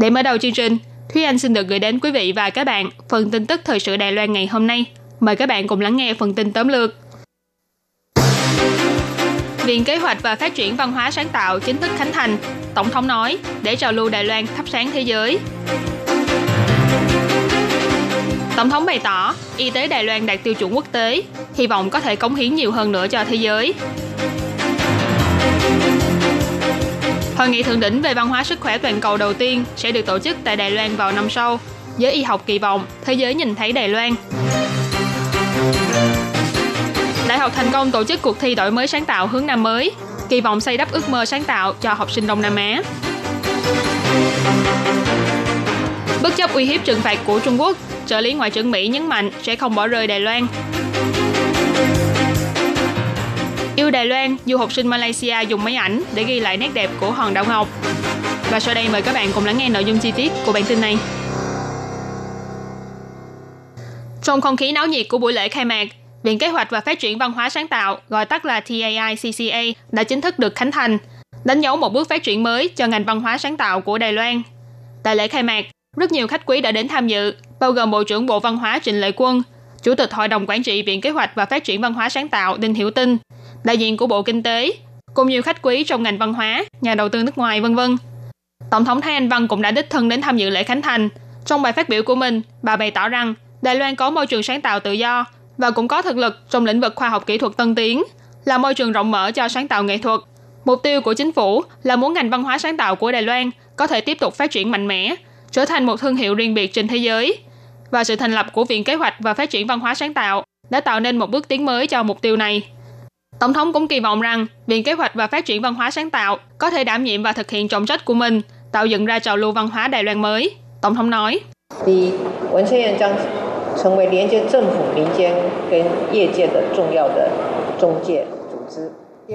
Để mở đầu chương trình, Thúy Anh xin được gửi đến quý vị và các bạn phần tin tức thời sự Đài Loan ngày hôm nay. Mời các bạn cùng lắng nghe phần tin tóm lược. Viện Kế hoạch và Phát triển Văn hóa Sáng tạo chính thức khánh thành, Tổng thống nói để trào lưu Đài Loan thắp sáng thế giới. Tổng thống bày tỏ, y tế Đài Loan đạt tiêu chuẩn quốc tế, hy vọng có thể cống hiến nhiều hơn nữa cho thế giới. Hội nghị thượng đỉnh về văn hóa sức khỏe toàn cầu đầu tiên sẽ được tổ chức tại Đài Loan vào năm sau. Giới y học kỳ vọng thế giới nhìn thấy Đài Loan. Đại học thành công tổ chức cuộc thi đổi mới sáng tạo hướng năm mới, kỳ vọng xây đắp ước mơ sáng tạo cho học sinh Đông Nam Á. Bất chấp uy hiếp trừng phạt của Trung Quốc, trợ lý Ngoại trưởng Mỹ nhấn mạnh sẽ không bỏ rơi Đài Loan. Yêu Đài Loan, du học sinh Malaysia dùng máy ảnh để ghi lại nét đẹp của hòn đảo Ngọc. Và sau đây mời các bạn cùng lắng nghe nội dung chi tiết của bản tin này. Trong không khí náo nhiệt của buổi lễ khai mạc, Viện Kế hoạch và Phát triển Văn hóa Sáng tạo, gọi tắt là TAICCA, đã chính thức được khánh thành, đánh dấu một bước phát triển mới cho ngành văn hóa sáng tạo của Đài Loan. Tại lễ khai mạc, rất nhiều khách quý đã đến tham dự, bao gồm Bộ trưởng Bộ Văn hóa Trịnh Lệ Quân, Chủ tịch Hội đồng Quản trị Viện Kế hoạch và Phát triển Văn hóa Sáng tạo Đinh Hiểu Tinh, đại diện của Bộ Kinh tế, cùng nhiều khách quý trong ngành văn hóa, nhà đầu tư nước ngoài, vân vân. Tổng thống Thái Anh Văn cũng đã đích thân đến tham dự lễ khánh thành. Trong bài phát biểu của mình, bà bày tỏ rằng Đài Loan có môi trường sáng tạo tự do và cũng có thực lực trong lĩnh vực khoa học kỹ thuật tân tiến, là môi trường rộng mở cho sáng tạo nghệ thuật. Mục tiêu của chính phủ là muốn ngành văn hóa sáng tạo của Đài Loan có thể tiếp tục phát triển mạnh mẽ, trở thành một thương hiệu riêng biệt trên thế giới. Và sự thành lập của Viện Kế hoạch và Phát triển Văn hóa Sáng tạo đã tạo nên một bước tiến mới cho mục tiêu này. Tổng thống cũng kỳ vọng rằng Viện Kế hoạch và Phát triển Văn hóa Sáng tạo có thể đảm nhiệm và thực hiện trọng trách của mình, tạo dựng ra trào lưu văn hóa Đài Loan mới. Tổng thống nói.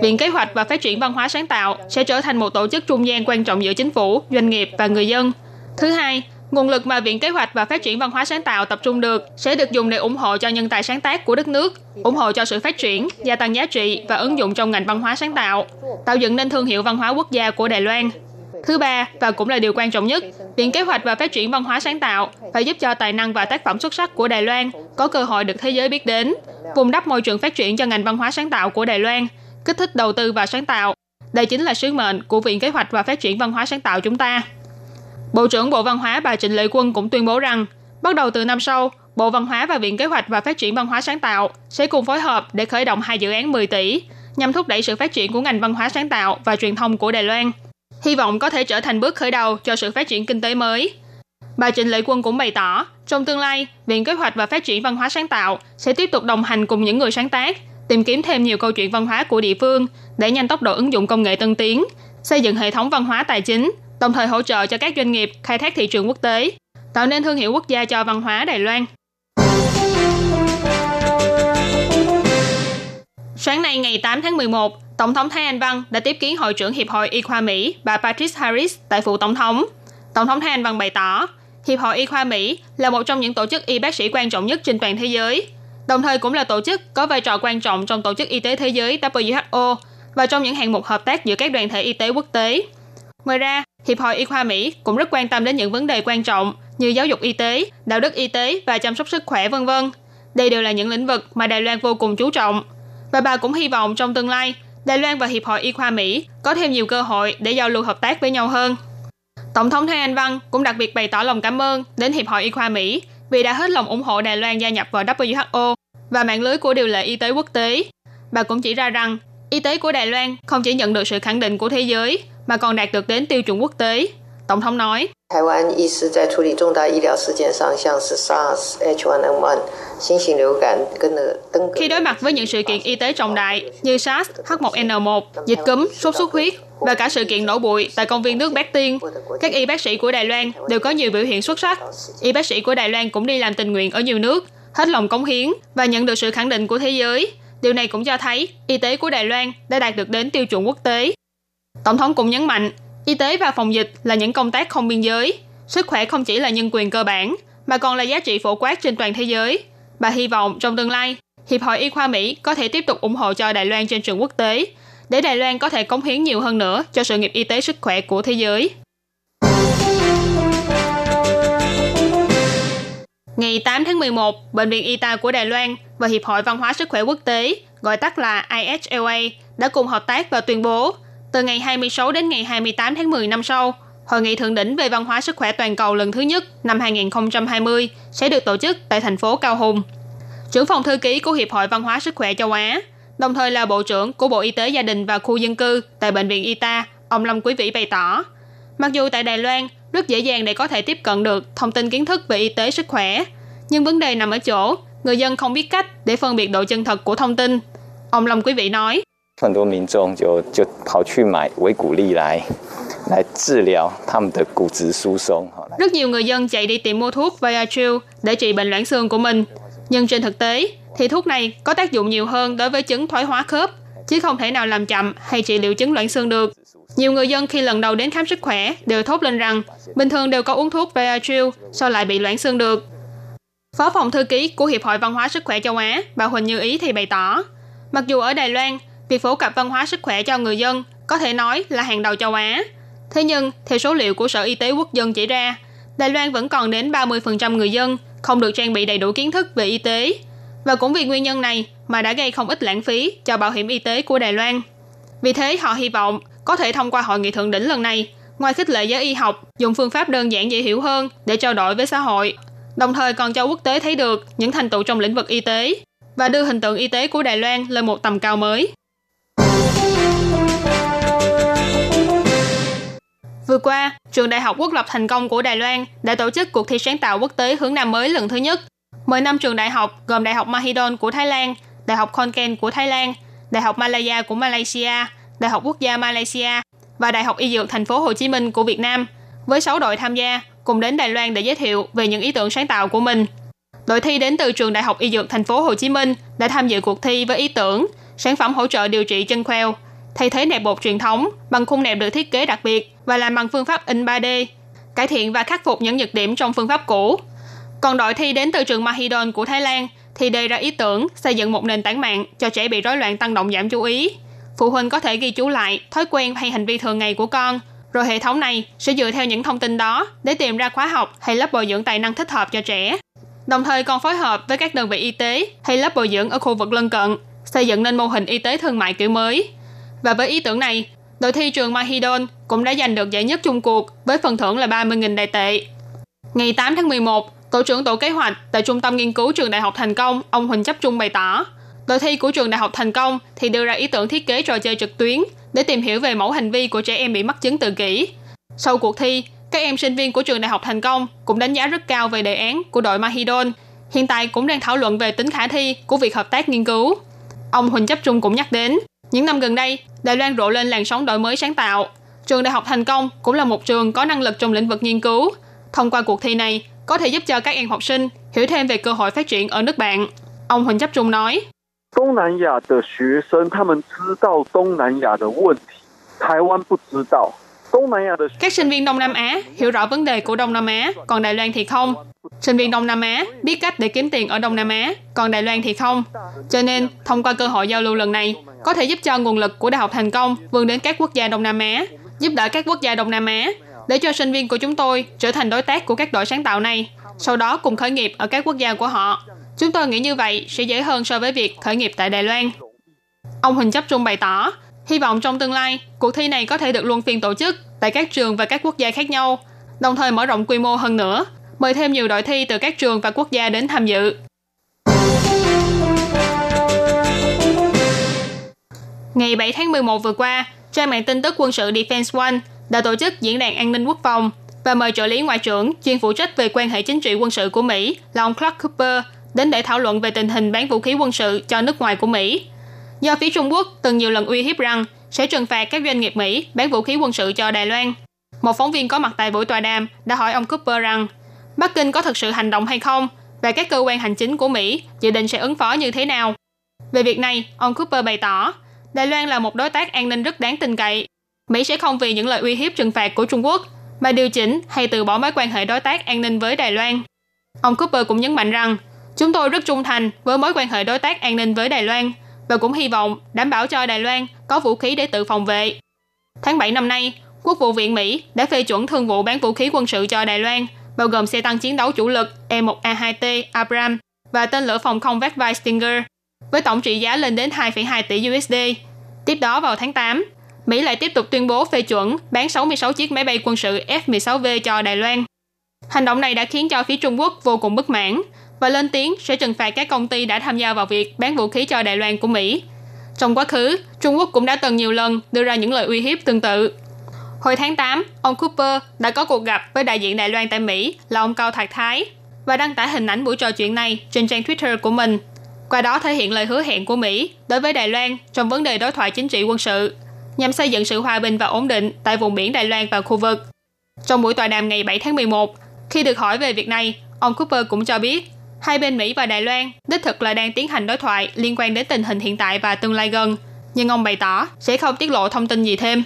Viện Kế hoạch và Phát triển Văn hóa Sáng tạo sẽ trở thành một tổ chức trung gian quan trọng giữa chính phủ, doanh nghiệp và người dân. Thứ hai, nguồn lực mà Viện Kế hoạch và Phát triển Văn hóa Sáng tạo tập trung được sẽ được dùng để ủng hộ cho nhân tài sáng tác của đất nước, ủng hộ cho sự phát triển, gia tăng giá trị và ứng dụng trong ngành văn hóa sáng tạo, tạo dựng nên thương hiệu văn hóa quốc gia của Đài Loan. Thứ ba, và cũng là điều quan trọng nhất, Viện Kế hoạch và Phát triển Văn hóa Sáng tạo phải giúp cho tài năng và tác phẩm xuất sắc của Đài Loan có cơ hội được thế giới biết đến, vùng đắp môi trường phát triển cho ngành văn hóa sáng tạo của Đài Loan, kích thích đầu tư và sáng tạo. Đây chính là sứ mệnh của Viện Kế hoạch và Phát triển Văn hóa Sáng tạo chúng ta. Bộ trưởng Bộ Văn hóa bà Trịnh Lệ Quân cũng tuyên bố rằng, bắt đầu từ năm sau, Bộ Văn hóa và Viện Kế hoạch và Phát triển Văn hóa Sáng tạo sẽ cùng phối hợp để khởi động hai dự án 10 tỷ, nhằm thúc đẩy sự phát triển của ngành văn hóa sáng tạo và truyền thông của Đài Loan. Hy vọng có thể trở thành bước khởi đầu cho sự phát triển kinh tế mới. Bà Trịnh Lệ Quân cũng bày tỏ, trong tương lai, Viện Kế hoạch và Phát triển Văn hóa Sáng tạo sẽ tiếp tục đồng hành cùng những người sáng tác, tìm kiếm thêm nhiều câu chuyện văn hóa của địa phương để nhanh tốc độ ứng dụng công nghệ tân tiến, xây dựng hệ thống văn hóa tài chính, đồng thời hỗ trợ cho các doanh nghiệp khai thác thị trường quốc tế, tạo nên thương hiệu quốc gia cho văn hóa Đài Loan. Sáng nay ngày 8 tháng 11, Tổng thống Thái Anh Văn đã tiếp kiến Hội trưởng Hiệp hội Y khoa Mỹ bà Patrice Harris tại phủ Tổng thống. Tổng thống Thái Anh Văn bày tỏ, Hiệp hội Y khoa Mỹ là một trong những tổ chức y bác sĩ quan trọng nhất trên toàn thế giới, đồng thời cũng là tổ chức có vai trò quan trọng trong Tổ chức Y tế Thế giới WHO và trong những hạng mục hợp tác giữa các đoàn thể y tế quốc tế. Ngoài ra, Hiệp hội Y khoa Mỹ cũng rất quan tâm đến những vấn đề quan trọng như giáo dục y tế, đạo đức y tế và chăm sóc sức khỏe vân vân. Đây đều là những lĩnh vực mà Đài Loan vô cùng chú trọng. Và bà cũng hy vọng trong tương lai, Đài Loan và Hiệp hội Y khoa Mỹ có thêm nhiều cơ hội để giao lưu hợp tác với nhau hơn. Tổng thống Thái Anh Văn cũng đặc biệt bày tỏ lòng cảm ơn đến Hiệp hội Y khoa Mỹ vì đã hết lòng ủng hộ Đài Loan gia nhập vào WHO và mạng lưới của điều lệ y tế quốc tế. Bà cũng chỉ ra rằng y tế của Đài Loan không chỉ nhận được sự khẳng định của thế giới mà còn đạt được đến tiêu chuẩn quốc tế. Tổng thống nói, khi đối mặt với những sự kiện y tế trọng đại như SARS, H1N1, dịch cúm, sốt xuất huyết và cả sự kiện nổ bụi tại công viên nước Bát Tiên, các y bác sĩ của Đài Loan đều có nhiều biểu hiện xuất sắc. Y bác sĩ của Đài Loan cũng đi làm tình nguyện ở nhiều nước, hết lòng cống hiến và nhận được sự khẳng định của thế giới. Điều này cũng cho thấy y tế của Đài Loan đã đạt được đến tiêu chuẩn quốc tế. Tổng thống cũng nhấn mạnh, y tế và phòng dịch là những công tác không biên giới. Sức khỏe không chỉ là nhân quyền cơ bản, mà còn là giá trị phổ quát trên toàn thế giới. Bà hy vọng trong tương lai, Hiệp hội Y khoa Mỹ có thể tiếp tục ủng hộ cho Đài Loan trên trường quốc tế, để Đài Loan có thể cống hiến nhiều hơn nữa cho sự nghiệp y tế sức khỏe của thế giới. Ngày 8 tháng 11, Bệnh viện Y tá của Đài Loan và Hiệp hội Văn hóa Sức khỏe Quốc tế, gọi tắt là IHLA, đã cùng hợp tác và tuyên bố từ ngày 26 đến ngày 28 tháng 10 năm sau, Hội nghị thượng đỉnh về văn hóa sức khỏe toàn cầu lần thứ nhất năm 2020 sẽ được tổ chức tại thành phố Cao Hùng. Trưởng phòng thư ký của Hiệp hội Văn hóa Sức khỏe châu Á, đồng thời là Bộ trưởng của Bộ Y tế Gia đình và Khu dân cư tại Bệnh viện Ita, ông Lâm Quý Vĩ bày tỏ, mặc dù tại Đài Loan rất dễ dàng để có thể tiếp cận được thông tin kiến thức về y tế sức khỏe, nhưng vấn đề nằm ở chỗ người dân không biết cách để phân biệt độ chân thật của thông tin. Ông Lâm Quý Vị nói, 很多民众就就跑去买维骨力来来治疗他们的骨质疏松。Rất nhiều người dân chạy đi tìm mua thuốc Viatril để trị bệnh loãng xương của mình. Nhưng trên thực tế, thì thuốc này có tác dụng nhiều hơn đối với chứng thoái hóa khớp, chứ không thể nào làm chậm hay trị liệu chứng loãng xương được. Nhiều người dân khi lần đầu đến khám sức khỏe đều thốt lên rằng bình thường đều có uống thuốc Viatril, sao lại bị loãng xương được. Phó phòng thư ký của Hiệp hội Văn hóa Sức khỏe châu Á, bà Huỳnh Như Ý thì bày tỏ, mặc dù ở Đài Loan, việc phổ cập văn hóa sức khỏe cho người dân có thể nói là hàng đầu châu Á. Thế nhưng, theo số liệu của Sở Y tế Quốc dân chỉ ra, Đài Loan vẫn còn đến 30% người dân không được trang bị đầy đủ kiến thức về y tế. Và cũng vì nguyên nhân này mà đã gây không ít lãng phí cho bảo hiểm y tế của Đài Loan. Vì thế, họ hy vọng có thể thông qua hội nghị thượng đỉnh lần này, ngoài khích lệ giới y học, dùng phương pháp đơn giản dễ hiểu hơn để trao đổi với xã hội, đồng thời còn cho quốc tế thấy được những thành tựu trong lĩnh vực y tế và đưa hình tượng y tế của Đài Loan lên một tầm cao mới. Vừa qua, Trường Đại học Quốc lập thành công của Đài Loan đã tổ chức cuộc thi sáng tạo quốc tế hướng Nam mới lần thứ nhất. Mời năm trường đại học gồm Đại học Mahidol của Thái Lan, Đại học Konken của Thái Lan, Đại học Malaya của Malaysia, Đại học Quốc gia Malaysia và Đại học Y Dược Thành phố Hồ Chí Minh của Việt Nam với 6 đội tham gia cùng đến Đài Loan để giới thiệu về những ý tưởng sáng tạo của mình. Đội thi đến từ trường Đại học Y Dược Thành phố Hồ Chí Minh đã tham dự cuộc thi với ý tưởng sản phẩm hỗ trợ điều trị chân khoeo, thay thế nẹp bột truyền thống bằng khung nẹp được thiết kế đặc biệt và làm bằng phương pháp in 3D, cải thiện và khắc phục những nhược điểm trong phương pháp cũ. Còn đội thi đến từ trường Mahidol của Thái Lan thì đề ra ý tưởng xây dựng một nền tảng mạng cho trẻ bị rối loạn tăng động giảm chú ý. Phụ huynh có thể ghi chú lại thói quen hay hành vi thường ngày của con, rồi hệ thống này sẽ dựa theo những thông tin đó để tìm ra khóa học hay lớp bồi dưỡng tài năng thích hợp cho trẻ. Đồng thời còn phối hợp với các đơn vị y tế hay lớp bồi dưỡng ở khu vực lân cận, xây dựng nên mô hình y tế thương mại kiểu mới. Và với ý tưởng này, đội thi trường Mahidol cũng đã giành được giải nhất chung cuộc với phần thưởng là 30.000 đại tệ. Ngày 8 tháng 11, Tổ trưởng Tổ kế hoạch tại Trung tâm Nghiên cứu Trường Đại học Thành Công, ông Huỳnh Chấp Trung bày tỏ, đội thi của Trường Đại học Thành Công thì đưa ra ý tưởng thiết kế trò chơi trực tuyến để tìm hiểu về mẫu hành vi của trẻ em bị mắc chứng tự kỷ. Sau cuộc thi, các em sinh viên của Trường Đại học Thành Công cũng đánh giá rất cao về đề án của đội Mahidol, hiện tại cũng đang thảo luận về tính khả thi của việc hợp tác nghiên cứu. Ông Huỳnh Chấp Trung cũng nhắc đến, những năm gần đây, Đài Loan rộ lên làn sóng đổi mới sáng tạo. Trường Đại học Thành Công cũng là một trường có năng lực trong lĩnh vực nghiên cứu. Thông qua cuộc thi này, có thể giúp cho các em học sinh hiểu thêm về cơ hội phát triển ở nước bạn. Ông Huỳnh Chấp Trung nói, 东南亚的学生他们知道东南亚的问题，台湾不知道。các sinh viên Đông Nam Á hiểu rõ vấn đề của Đông Nam Á, còn Đài Loan thì không. Sinh viên Đông Nam Á biết cách để kiếm tiền ở Đông Nam Á, còn Đài Loan thì không. Cho nên, thông qua cơ hội giao lưu lần này, có thể giúp cho nguồn lực của Đại học thành công vươn đến các quốc gia Đông Nam Á, giúp đỡ các quốc gia Đông Nam Á, để cho sinh viên của chúng tôi trở thành đối tác của các đội sáng tạo này, sau đó cùng khởi nghiệp ở các quốc gia của họ. Chúng tôi nghĩ như vậy sẽ dễ hơn so với việc khởi nghiệp tại Đài Loan. Ông Huỳnh Chấp Trung bày tỏ, hy vọng trong tương lai, cuộc thi này có thể được luân phiên tổ chức tại các trường và các quốc gia khác nhau, đồng thời mở rộng quy mô hơn nữa, mời thêm nhiều đội thi từ các trường và quốc gia đến tham dự. Ngày 7 tháng 11 vừa qua, trang mạng tin tức quân sự Defense One đã tổ chức diễn đàn an ninh quốc phòng và mời trợ lý ngoại trưởng chuyên phụ trách về quan hệ chính trị quân sự của Mỹ là ông Clark Cooper đến để thảo luận về tình hình bán vũ khí quân sự cho nước ngoài của Mỹ. Do phía Trung Quốc từng nhiều lần uy hiếp rằng sẽ trừng phạt các doanh nghiệp Mỹ bán vũ khí quân sự cho Đài Loan. Một phóng viên có mặt tại buổi tọa đàm đã hỏi ông Cooper rằng Bắc Kinh có thực sự hành động hay không và các cơ quan hành chính của Mỹ dự định sẽ ứng phó như thế nào. Về việc này, ông Cooper bày tỏ Đài Loan là một đối tác an ninh rất đáng tin cậy. Mỹ sẽ không vì những lời uy hiếp trừng phạt của Trung Quốc mà điều chỉnh hay từ bỏ mối quan hệ đối tác an ninh với Đài Loan. Ông Cooper cũng nhấn mạnh rằng, chúng tôi rất trung thành với mối quan hệ đối tác an ninh với Đài Loan và cũng hy vọng đảm bảo cho Đài Loan có vũ khí để tự phòng vệ. Tháng 7 năm nay, Quốc vụ viện Mỹ đã phê chuẩn thương vụ bán vũ khí quân sự cho Đài Loan, bao gồm xe tăng chiến đấu chủ lực E1A2T Abrams và tên lửa phòng không vác Stinger, với tổng trị giá lên đến 2,2 tỷ USD. Tiếp đó vào tháng 8, Mỹ lại tiếp tục tuyên bố phê chuẩn bán 66 chiếc máy bay quân sự F-16V cho Đài Loan. Hành động này đã khiến cho phía Trung Quốc vô cùng bất mãn và lên tiếng sẽ trừng phạt các công ty đã tham gia vào việc bán vũ khí cho Đài Loan của Mỹ. Trong quá khứ, Trung Quốc cũng đã từng nhiều lần đưa ra những lời uy hiếp tương tự. Hồi tháng 8, ông Cooper đã có cuộc gặp với đại diện Đài Loan tại Mỹ là ông Cao Thạc Thái và đăng tải hình ảnh buổi trò chuyện này trên trang Twitter của mình. Qua đó thể hiện lời hứa hẹn của Mỹ đối với Đài Loan trong vấn đề đối thoại chính trị quân sự nhằm xây dựng sự hòa bình và ổn định tại vùng biển Đài Loan và khu vực. Trong buổi tọa đàm ngày 7 tháng 11, khi được hỏi về việc này, ông Cooper cũng cho biết hai bên Mỹ và Đài Loan đích thực là đang tiến hành đối thoại liên quan đến tình hình hiện tại và tương lai gần, nhưng ông bày tỏ sẽ không tiết lộ thông tin gì thêm.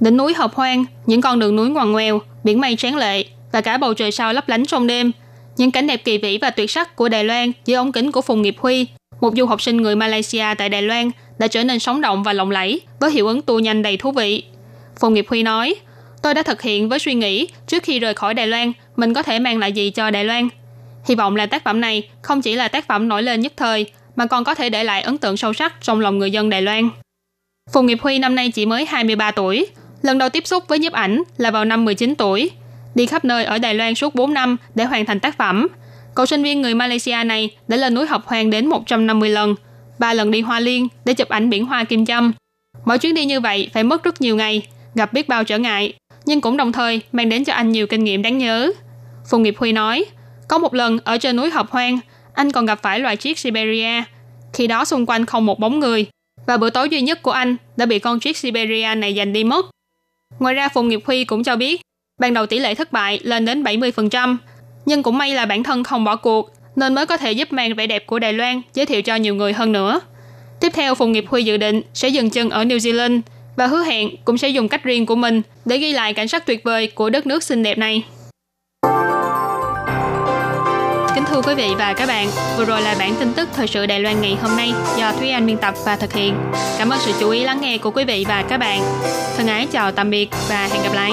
Đỉnh núi hợp hoang, những con đường núi ngoằn ngoèo, biển mây tráng lệ và cả bầu trời sao lấp lánh trong đêm. Những cảnh đẹp kỳ vĩ và tuyệt sắc của Đài Loan dưới ống kính của Phùng Nghiệp Huy một du học sinh người Malaysia tại Đài Loan đã trở nên sống động và lộng lẫy với hiệu ứng tour nhanh đầy thú vị. Phùng Nghiệp Huy nói, tôi đã thực hiện với suy nghĩ trước khi rời khỏi Đài Loan mình có thể mang lại gì cho Đài Loan. Hy vọng là tác phẩm này không chỉ là tác phẩm nổi lên nhất thời mà còn có thể để lại ấn tượng sâu sắc trong lòng người dân Đài Loan. Phùng Nghiệp Huy năm nay chỉ mới 23 tuổi, lần đầu tiếp xúc với nhiếp ảnh là vào năm 19 tuổi. Đi khắp nơi ở Đài Loan suốt 4 năm để hoàn thành tác phẩm – Cậu sinh viên người Malaysia này đã lên núi học hoang đến 150 lần, ba lần đi Hoa Liên để chụp ảnh biển hoa kim châm. Mỗi chuyến đi như vậy phải mất rất nhiều ngày, gặp biết bao trở ngại, nhưng cũng đồng thời mang đến cho anh nhiều kinh nghiệm đáng nhớ. Phùng Nghiệp Huy nói, có một lần ở trên núi học hoang, anh còn gặp phải loài chiếc Siberia. Khi đó xung quanh không một bóng người, và bữa tối duy nhất của anh đã bị con chiếc Siberia này giành đi mất. Ngoài ra Phùng Nghiệp Huy cũng cho biết, ban đầu tỷ lệ thất bại lên đến 70%, nhưng cũng may là bản thân không bỏ cuộc, nên mới có thể giúp mang vẻ đẹp của Đài Loan giới thiệu cho nhiều người hơn nữa. Tiếp theo, Phùng Nghiệp Huy dự định sẽ dừng chân ở New Zealand và hứa hẹn cũng sẽ dùng cách riêng của mình để ghi lại cảnh sắc tuyệt vời của đất nước xinh đẹp này. Kính thưa quý vị và các bạn, vừa rồi là bản tin tức thời sự Đài Loan ngày hôm nay do Thúy Anh biên tập và thực hiện. Cảm ơn sự chú ý lắng nghe của quý vị và các bạn. Thân ái chào tạm biệt và hẹn gặp lại.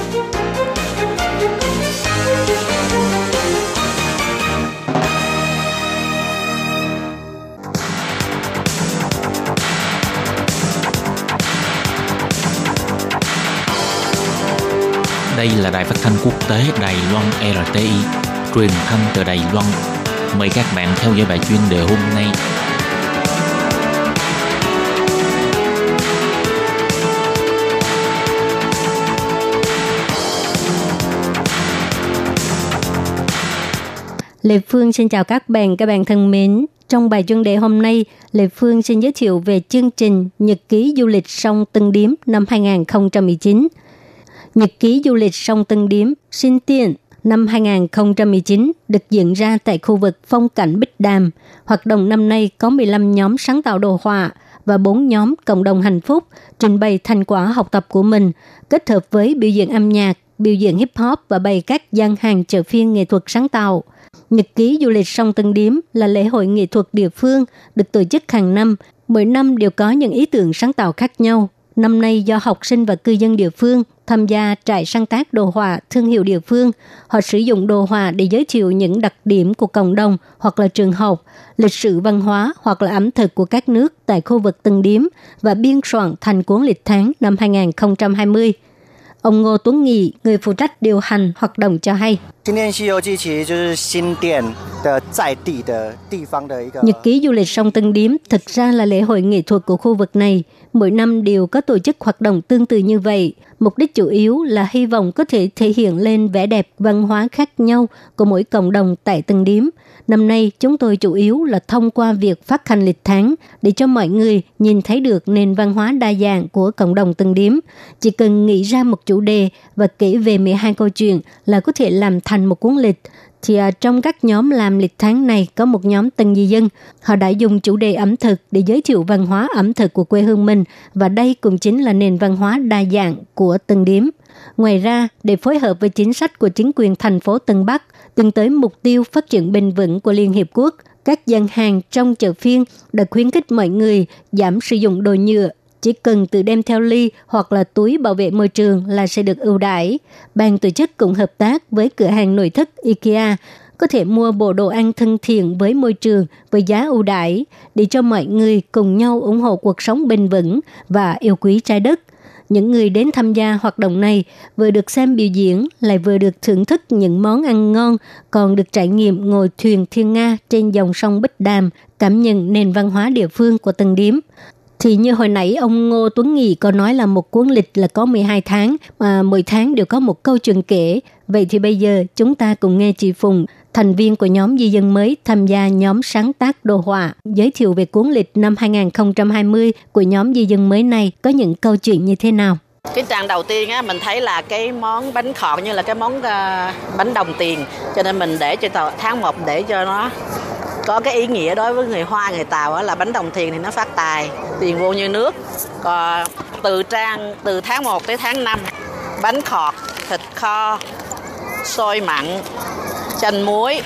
Đây là đài phát thanh quốc tế Đài Loan RTI, truyền thanh từ Đài Loan. Mời các bạn theo dõi bài chuyên đề hôm nay. Lê Phương xin chào các bạn, các bạn thân mến. Trong bài chuyên đề hôm nay, Lê Phương xin giới thiệu về chương trình Nhật ký du lịch sông Tân Điếm năm 2019. Nhật ký du lịch sông Tân Điếm xin tiền năm 2019 được diễn ra tại khu vực phong cảnh Bích Đàm. Hoạt động năm nay có 15 nhóm sáng tạo đồ họa và 4 nhóm cộng đồng hạnh phúc trình bày thành quả học tập của mình, kết hợp với biểu diễn âm nhạc, biểu diễn hip hop và bày các gian hàng chợ phiên nghệ thuật sáng tạo. Nhật ký du lịch sông Tân Điếm là lễ hội nghệ thuật địa phương được tổ chức hàng năm. Mỗi năm đều có những ý tưởng sáng tạo khác nhau. Năm nay do học sinh và cư dân địa phương tham gia trại sáng tác đồ họa thương hiệu địa phương, họ sử dụng đồ họa để giới thiệu những đặc điểm của cộng đồng hoặc là trường học, lịch sử văn hóa hoặc là ẩm thực của các nước tại khu vực từng điểm và biên soạn thành cuốn lịch tháng năm 2020. Ông Ngô Tuấn Nghị, người phụ trách điều hành hoạt động cho hay. 今天《西游记》其实就是新店的在地的地方的一个。Nhật ký du lịch sông Tân Điếm thực ra là lễ hội nghệ thuật của khu vực này. Mỗi năm đều có tổ chức hoạt động tương tự như vậy. Mục đích chủ yếu là hy vọng có thể thể hiện lên vẻ đẹp văn hóa khác nhau của mỗi cộng đồng tại Tân Điếm. Năm nay, chúng tôi chủ yếu là thông qua việc phát hành lịch tháng để cho mọi người nhìn thấy được nền văn hóa đa dạng của cộng đồng Tân Điếm. Chỉ cần nghĩ ra một chủ đề và kể về 12 câu chuyện là có thể làm thành một cuốn lịch thì à, trong các nhóm làm lịch tháng này có một nhóm tân di dân. Họ đã dùng chủ đề ẩm thực để giới thiệu văn hóa ẩm thực của quê hương mình và đây cũng chính là nền văn hóa đa dạng của từng điểm Ngoài ra, để phối hợp với chính sách của chính quyền thành phố Tân Bắc, từng tới mục tiêu phát triển bền vững của Liên Hiệp Quốc, các gian hàng trong chợ phiên đã khuyến khích mọi người giảm sử dụng đồ nhựa chỉ cần tự đem theo ly hoặc là túi bảo vệ môi trường là sẽ được ưu đãi. Ban tổ chức cũng hợp tác với cửa hàng nội thất IKEA có thể mua bộ đồ ăn thân thiện với môi trường với giá ưu đãi để cho mọi người cùng nhau ủng hộ cuộc sống bền vững và yêu quý trái đất. Những người đến tham gia hoạt động này vừa được xem biểu diễn lại vừa được thưởng thức những món ăn ngon, còn được trải nghiệm ngồi thuyền thiên Nga trên dòng sông Bích Đàm, cảm nhận nền văn hóa địa phương của từng điếm. Thì như hồi nãy ông Ngô Tuấn Nghị có nói là một cuốn lịch là có 12 tháng, mà mỗi tháng đều có một câu chuyện kể. Vậy thì bây giờ chúng ta cùng nghe chị Phùng, thành viên của nhóm di dân mới tham gia nhóm sáng tác đồ họa, giới thiệu về cuốn lịch năm 2020 của nhóm di dân mới này có những câu chuyện như thế nào. Cái trang đầu tiên á mình thấy là cái món bánh khọt như là cái món uh, bánh đồng tiền cho nên mình để cho tháng 1 để cho nó có cái ý nghĩa đối với người Hoa người Tàu là bánh đồng tiền thì nó phát tài tiền vô như nước. Còn từ trang từ tháng 1 tới tháng 5 bánh khọt thịt kho xôi mặn chanh muối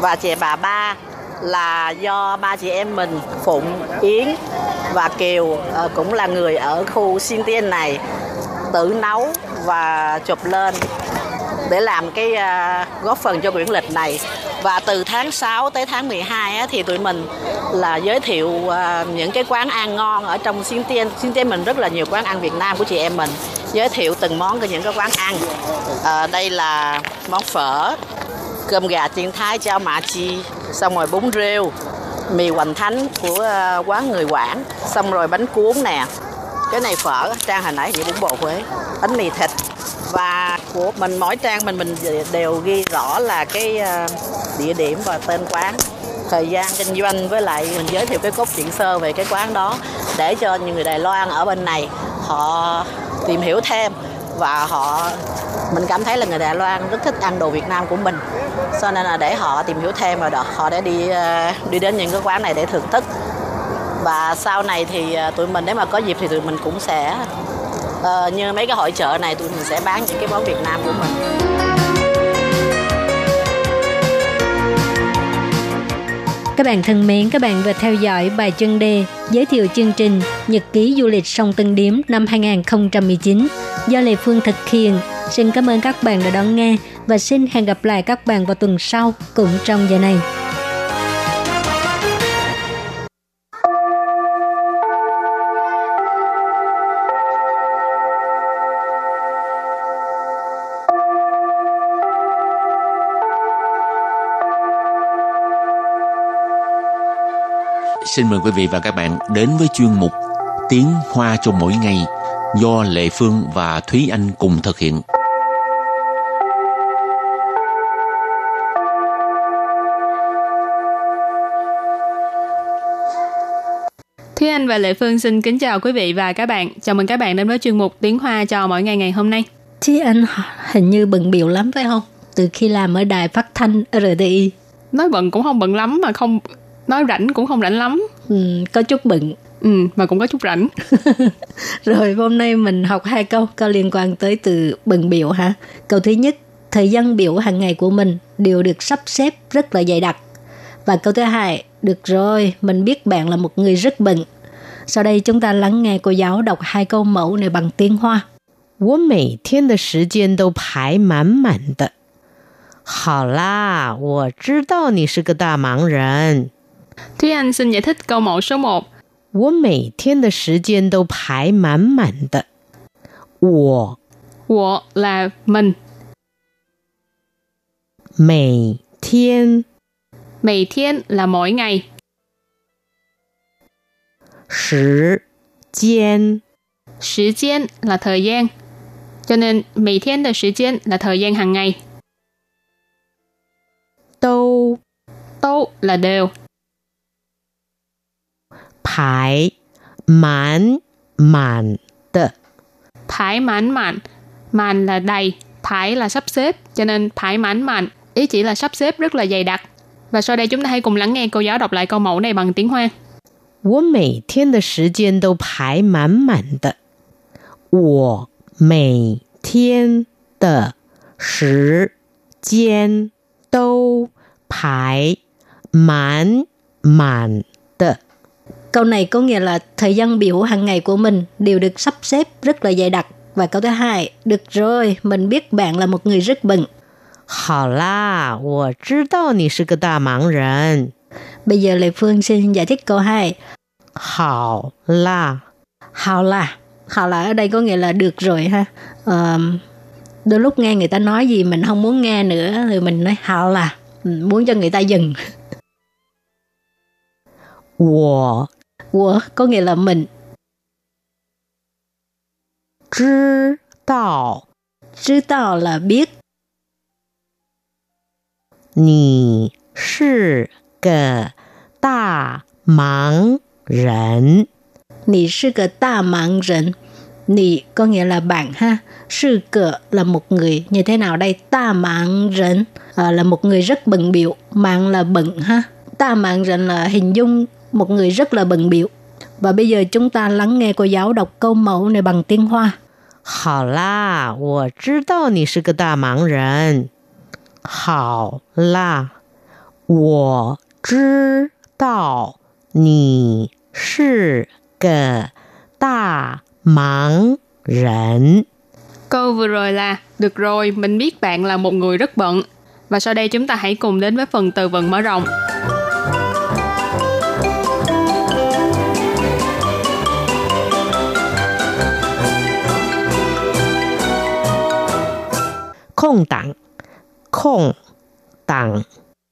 và chè bà ba là do ba chị em mình Phụng, Yến và Kiều ờ, cũng là người ở khu Xin Tiên này tự nấu và chụp lên để làm cái uh, góp phần cho quyển lịch này. Và từ tháng 6 tới tháng 12 á, thì tụi mình là giới thiệu uh, những cái quán ăn ngon ở trong xuyên Tiên. Xuyên Tiên mình rất là nhiều quán ăn Việt Nam của chị em mình. Giới thiệu từng món của những cái quán ăn. À, đây là món phở cơm gà chiên thái chao mạ chi xong rồi bún rêu mì hoành thánh của à, quán người quảng xong rồi bánh cuốn nè. Cái này phở trang hồi nãy chị bún bò huế bánh mì thịt và của mình, mỗi trang mình mình đều ghi rõ là cái ờ, địa điểm và tên quán, thời gian kinh doanh với lại mình giới thiệu cái cốt truyện sơ về cái quán đó để cho những người Đài Loan ở bên này họ tìm hiểu thêm. Và họ, mình cảm thấy là người Đài Loan rất thích ăn đồ Việt Nam của mình. Cho nên là để họ tìm hiểu thêm và họ để đi ờ, đi đến những cái quán này để thưởng thức. Và sau này thì ờ, tụi mình, nếu mà có dịp thì tụi mình cũng sẽ à, như mấy cái hội chợ này tụi mình sẽ bán những cái món Việt Nam của mình Các bạn thân mến, các bạn vừa theo dõi bài chân đề giới thiệu chương trình Nhật ký du lịch sông Tân Điếm năm 2019 do Lê Phương thực hiện. Xin cảm ơn các bạn đã đón nghe và xin hẹn gặp lại các bạn vào tuần sau cũng trong giờ này. Xin mời quý vị và các bạn đến với chuyên mục Tiếng Hoa cho mỗi ngày do Lệ Phương và Thúy Anh cùng thực hiện. Thúy Anh và Lệ Phương xin kính chào quý vị và các bạn. Chào mừng các bạn đến với chuyên mục Tiếng Hoa cho mỗi ngày ngày hôm nay. Thúy Anh hình như bận biểu lắm phải không? Từ khi làm ở đài phát thanh RTI. Nói bận cũng không bận lắm mà không nói rảnh cũng không rảnh lắm. Ừ, có chút bận. Ừ, mà cũng có chút rảnh. Rồi hôm nay mình học hai câu có liên quan tới từ bận biểu ha. Câu thứ nhất, thời gian biểu hàng ngày của mình đều được sắp xếp rất là dày đặc. Và câu thứ hai, được rồi, mình biết bạn là một người rất bận. Sau đây chúng ta lắng nghe cô giáo đọc hai câu mẫu này bằng tiếng Hoa. 我每天的时间都排满满的。好啦，我知道你是个大忙人。 Thúy Anh xin giải thích câu mẫu số 1. 我每天的时间都排满满的。我 Wo là mình, 每天 mì thiên là mỗi ngày, 时间 Thời gian là thời gian. Cho nên mì thiên là thời gian là thời gian hàng ngày. 都 Tô là đều. 排满满的。 Thái mãn mạn. Màn là đầy. Thái là sắp xếp. Cho nên thái mãn mạn. Ý chỉ là sắp xếp rất là dày đặc. Và sau đây chúng ta hãy cùng lắng nghe cô giáo đọc lại câu mẫu này bằng tiếng Hoa. 我每天的时间都排满满的。我每天的时间都排满满的。 Câu này có nghĩa là thời gian biểu hàng ngày của mình đều được sắp xếp rất là dày đặc. Và câu thứ hai, được rồi, mình biết bạn là một người rất bận. 好啦，我知道你是个大忙人。 Bây giờ Lê Phương xin giải thích câu 2. 好啦， Hào là. Hào là ở đây có nghĩa là được rồi ha. Ờm, đôi lúc nghe người ta nói gì mình không muốn nghe nữa thì mình nói hào là. Ừ, Muốn cho người ta dừng. 我 Của có nghĩa là mình. 知道 Chứ tao là biết. 你是个大忙人。 Nì sư cờ ta mạng rịnh. Nì có nghĩa là bạn ha. Sư cờ là một người như thế nào đây? Ta mạng rịnh à, là một người rất bận biểu. Mạng là bận ha. Ta mạng rịnh là hình dung một người rất là bận biểu. Và bây giờ chúng ta lắng nghe cô giáo đọc câu mẫu này bằng tiếng Hoa. 好啦，我知道你是个大忙人。好啦，我知道你是个大忙人。 Câu vừa rồi là Được rồi, mình biết bạn là một người rất bận. Và sau đây chúng ta hãy cùng đến với phần từ vựng mở rộng. 空档，空档，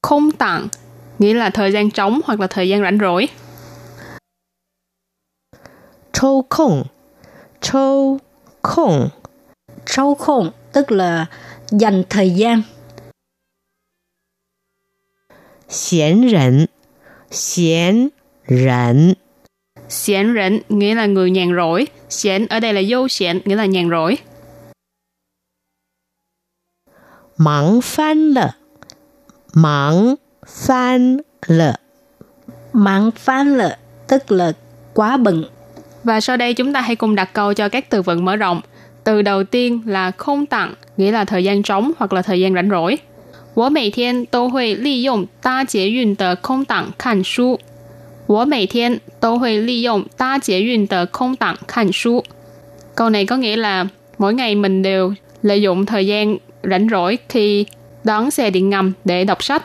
Không tặng nghĩa là thời gian trống hoặc là thời gian rảnh rỗi. 抽空，抽空， Sâu khôn tức là dành thời gian. 闲人，闲人， Xiển rỉnh nghĩa là người nhàn rỗi. Xiển ở đây là vô xiển nghĩa là nhàn rỗi. 忙翻了，忙翻了。 Mạng phán lợ tức là quá bận. Và sau đây chúng ta hãy cùng đặt câu cho các từ vựng mở rộng. Từ đầu tiên là không tặng, nghĩa là thời gian trống hoặc là thời gian rảnh rỗi. 我每天都会利用搭捷运的空档看书。我每天都会利用搭捷运的空档看书。Câu này có nghĩa là mỗi ngày mình đều lợi dụng thời gian rảnh rỗi khi đón xe điện ngầm để đọc sách.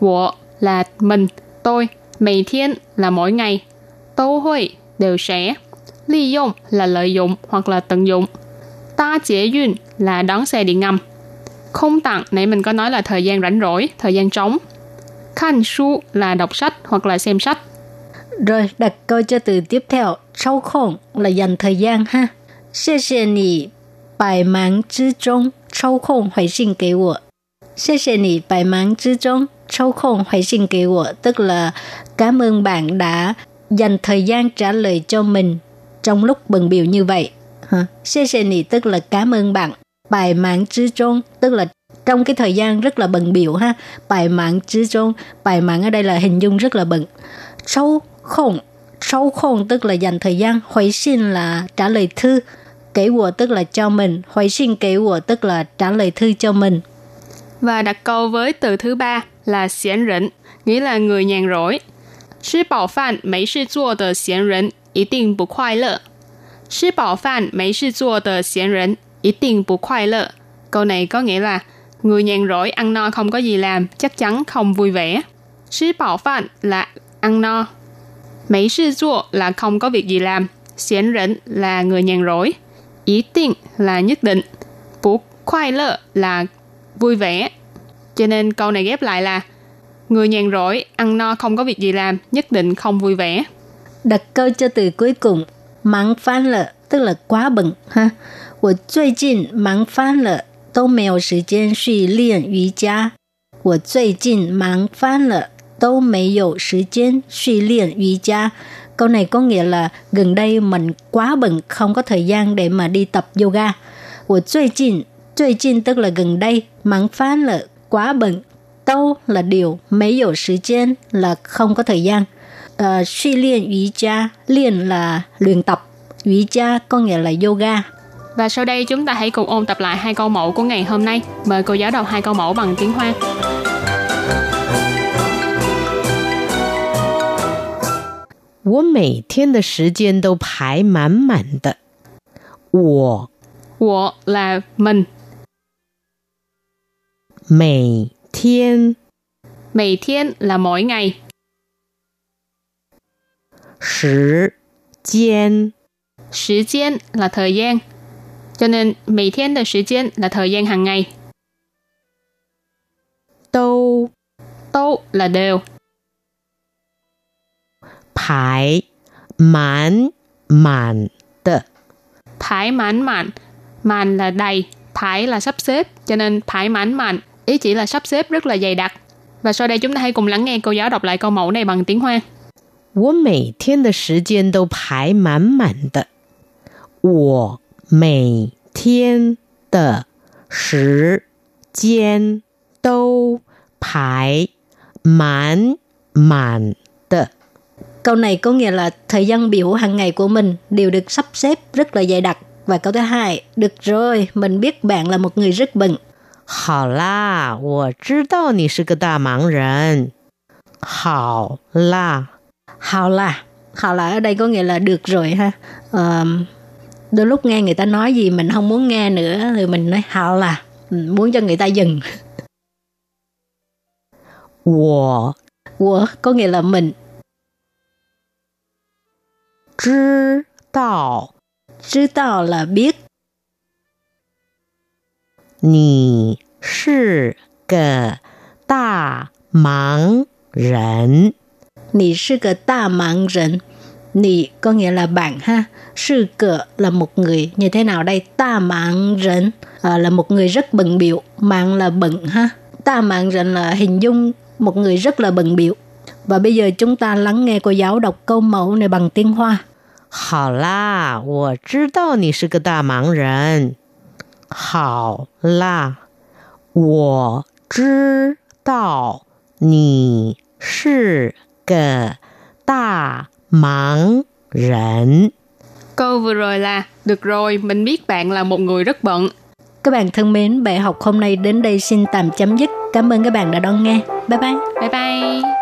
我 là mình, tôi, 每天 là mỗi ngày, 都会 đều sẽ, 利用 là lợi dụng hoặc là tận dụng, 搭捷运 là đón xe điện ngầm, không tặng nãy mình có nói là thời gian rảnh rỗi, thời gian trống, 看书 là đọc sách hoặc là xem sách. Rồi đặt câu cho từ tiếp theo, trâu khôn là dành thời gian ha. Xie xie nì bài mãn之中抽空回信给我。谢谢你百忙之中抽空回信给我, tức là cảm ơn bạn đã dành thời gian trả lời cho mình trong lúc bận biểu như vậy. Ha. Xie xie nì tức là cảm ơn bạn. Bài mạng之中 tức là trong cái thời gian rất là bận biểu ha. Bài mạng之中, bài mạng ở đây là hình dung rất là bận.抽không,抽không tức là dành thời gian, hồi xin là trả lời thư, Kể của tức là cho mình, hỏi xin kể của tức là trả lời thư cho mình. Và đặt câu với từ thứ ba là xiển rỉnh, nghĩa là người nhàn rỗi. Chứ bảo phạn mấy sự chua tờ xiển rỉnh, ý định bù khoai lợ. Chứ bảo phạn mấy sự chua tờ xiển rỉnh, ý định bù khoai lợ. Câu này có nghĩa là người nhàn rỗi ăn no không có gì làm, chắc chắn không vui vẻ. Chứ bảo phạn là ăn no. Mấy sự chua là không có việc gì làm, xiển rỉnh là người nhàn rỗi Ý định là nhất định. Bú khoai lợ là vui vẻ. Cho nên câu này ghép lại là người nhàn rỗi, ăn no không có việc gì làm, nhất định không vui vẻ. Đặt câu cho từ cuối cùng, mắng phán lợ, tức là quá bận ha. 我最近忙翻了，都没有时间去练瑜伽。我最近忙翻了，都没有时间去练瑜伽. Câu này có nghĩa là gần đây mình quá bận không có thời gian để mà đi tập yoga. 我最近最近 tức là gần đây, mắng phán là quá bận, đâu là điều, mấy dụ thời gian là không có thời gian. Uh, suy luyện瑜伽, luyện là luyện tập,瑜伽có nghĩa là yoga. Và sau đây chúng ta hãy cùng ôn tập lại hai câu mẫu của ngày hôm nay. Mời cô giáo đọc hai câu mẫu bằng tiếng Hoa. 我每天的时间都排满满的。我我 là mình, 每天 每天 là mỗi ngày, 时间 thời gian là thời gian. Cho nên 每天的时间 là thời gian hàng ngày. 都 Tô là đều, 排满满的。 thái mãn mạn. Màn là đầy, thái là sắp xếp, cho nên thái mãn mạn ý chỉ là sắp xếp rất là dày đặc. Và sau đây chúng ta hãy cùng lắng nghe cô giáo đọc lại câu mẫu này bằng tiếng Hoa. 我每天的时间都排满满的。我每天的时间都排满满的。 Câu này có nghĩa là thời gian biểu hàng ngày của mình đều được sắp xếp rất là dày đặc. Và câu thứ hai, được rồi, mình biết bạn là một người rất bận. 好啦，我知道你是个大忙人。好啦， Hào là, hào là ở đây có nghĩa là được rồi ha. Ờ, đôi lúc nghe người ta nói gì mình không muốn nghe nữa thì mình nói hào là, ừ, muốn cho người ta dừng. 我 Của có nghĩa là mình, 知道 chứ tao là biết, 你是个大忙人。 nì sư cờ ta mạng rịnh. Nì có nghĩa là bạn ha. Sư cờ là một người như thế nào đây? Ta mạng rịnh à, là một người rất bận biểu. Mạng là bận ha. Ta mạng rịnh là hình dung một người rất là bận biểu. Và bây giờ chúng ta lắng nghe cô giáo đọc câu mẫu này bằng tiếng Hoa. 好啦，我知道你是个大忙人。好啦，我知道你是个大忙人。 Câu vừa rồi là Được rồi, mình biết bạn là một người rất bận. Các bạn thân mến, bài học hôm nay đến đây xin tạm chấm dứt. Cảm ơn các bạn đã đón nghe. Bye bye. Bye bye! “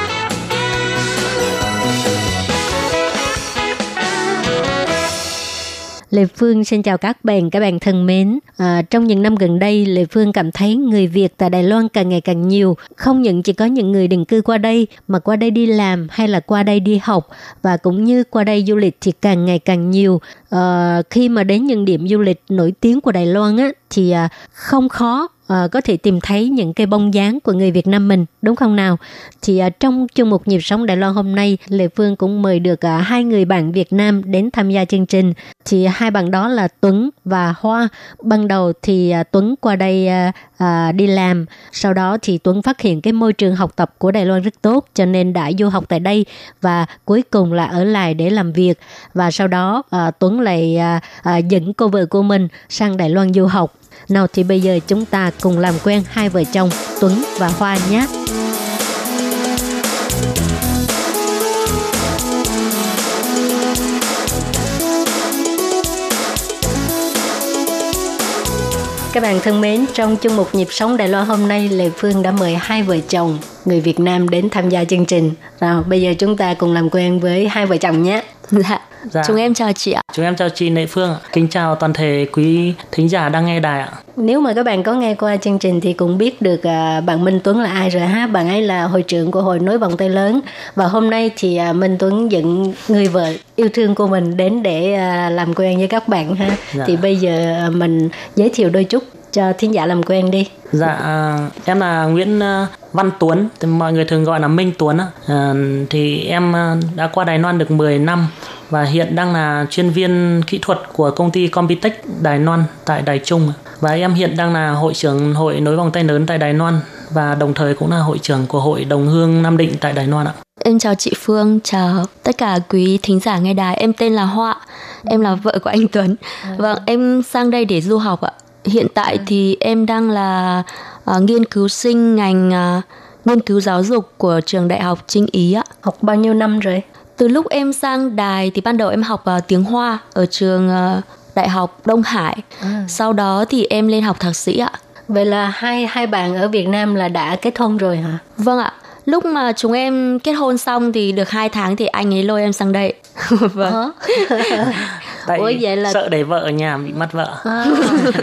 Lê Phương xin chào các bạn, các bạn thân mến. À, trong những năm gần đây, Lê Phương cảm thấy người Việt tại Đài Loan càng ngày càng nhiều. Không những chỉ có những người định cư qua đây, mà qua đây đi làm hay là qua đây đi học và cũng như qua đây du lịch thì càng ngày càng nhiều. À, khi mà đến những điểm du lịch nổi tiếng của Đài Loan á, thì à, không khó uh, có thể tìm thấy những cái bông dáng của người Việt Nam mình đúng không nào? Thì uh, trong chương mục nhịp sống Đài Loan hôm nay, Lê Phương cũng mời được uh, hai người bạn Việt Nam đến tham gia chương trình. Thì hai bạn đó là Tuấn và Hoa. Ban đầu thì uh, Tuấn qua đây uh, uh, đi làm, sau đó thì Tuấn phát hiện cái môi trường học tập của Đài Loan rất tốt, cho nên đã du học tại đây và cuối cùng là ở lại để làm việc. Và sau đó uh, Tuấn lại uh, uh, dẫn cô vợ của mình sang Đài Loan du học. Nào thì bây giờ chúng ta cùng làm quen hai vợ chồng Tuấn và Hoa nhé. Các bạn thân mến, trong chương mục nhịp sống Đài Loan hôm nay, Lê Phương đã mời hai vợ chồng người Việt Nam đến tham gia chương trình. Rồi, bây giờ chúng ta cùng làm quen với hai vợ chồng nhé. Dạ. Dạ. Chúng em chào chị ạ. Chúng em chào chị Lệ Phương ạ. Kính chào toàn thể quý thính giả đang nghe đài ạ. Nếu mà các bạn có nghe qua chương trình thì cũng biết được à, bạn Minh Tuấn là ai rồi ha. Bạn ấy là hội trưởng của hội nối vòng tay lớn và hôm nay thì à, Minh Tuấn dẫn người vợ yêu thương của mình đến để à, làm quen với các bạn ha. Dạ. Thì bây giờ mình giới thiệu đôi chút cho thính giả làm quen đi. Dạ, em là Nguyễn à, Văn Tuấn, thì mọi người thường gọi là Minh Tuấn ạ. À, thì em à, đã qua Đài Loan được 10 năm và hiện đang là chuyên viên kỹ thuật của công ty Compitech Đài Loan tại Đài Trung. Và em hiện đang là hội trưởng hội nối vòng tay lớn tại Đài Loan và đồng thời cũng là hội trưởng của hội đồng hương Nam Định tại Đài Loan ạ. Em chào chị Phương, chào tất cả quý thính giả nghe đài. Em tên là Họa, em là vợ của anh Tuấn. Vâng, em sang đây để du học ạ. Hiện tại thì em đang là à, nghiên cứu sinh ngành à, nghiên cứu giáo dục của trường đại học Trinh Ý ạ. Học bao nhiêu năm rồi? Từ lúc em sang đài thì ban đầu em học à, tiếng Hoa ở trường à, đại học Đông Hải. Sau đó thì em lên học thạc sĩ ạ. Vậy là hai hai bạn ở Việt Nam là đã kết hôn rồi hả? Vâng ạ. Lúc mà chúng em kết hôn xong thì được 2 tháng thì anh ấy lôi em sang đây. vâng. Tại Ủa, vậy là- sợ để vợ ở nhà bị mất vợ. À,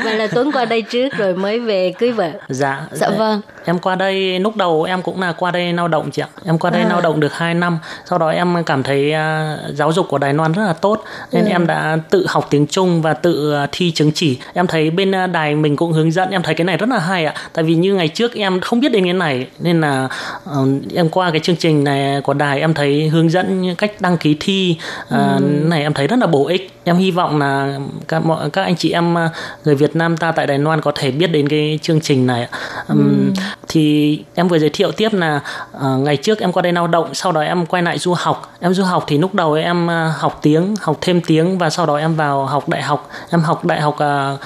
vậy là Tuấn qua đây trước rồi mới về cưới vợ. Dạ. Dạ vâng. Em qua đây lúc đầu em cũng là qua đây lao động chị ạ. Em qua đây À. lao động được 2 năm. Sau đó em cảm thấy à, giáo dục của Đài Loan rất là tốt nên Ừ. em đã tự học tiếng Trung và tự à, thi chứng chỉ. Em thấy bên à, đài mình cũng hướng dẫn, em thấy cái này rất là hay ạ. Tại vì như ngày trước em không biết đến cái này nên là ờ, em qua cái chương trình này của đài em thấy hướng dẫn cách đăng ký thi à, Ừ. này em thấy rất là bổ ích. Em hy vọng là các mọi các anh chị em à, người Việt Nam ta tại Đài Loan có thể biết đến cái chương trình này. Ừm, thì em vừa giới thiệu tiếp là ờ, ngày trước em qua đây lao động sau đó em quay lại du học em du học thì lúc đầu em ờ, học tiếng học thêm tiếng và sau đó em vào học đại học em học đại học ờ,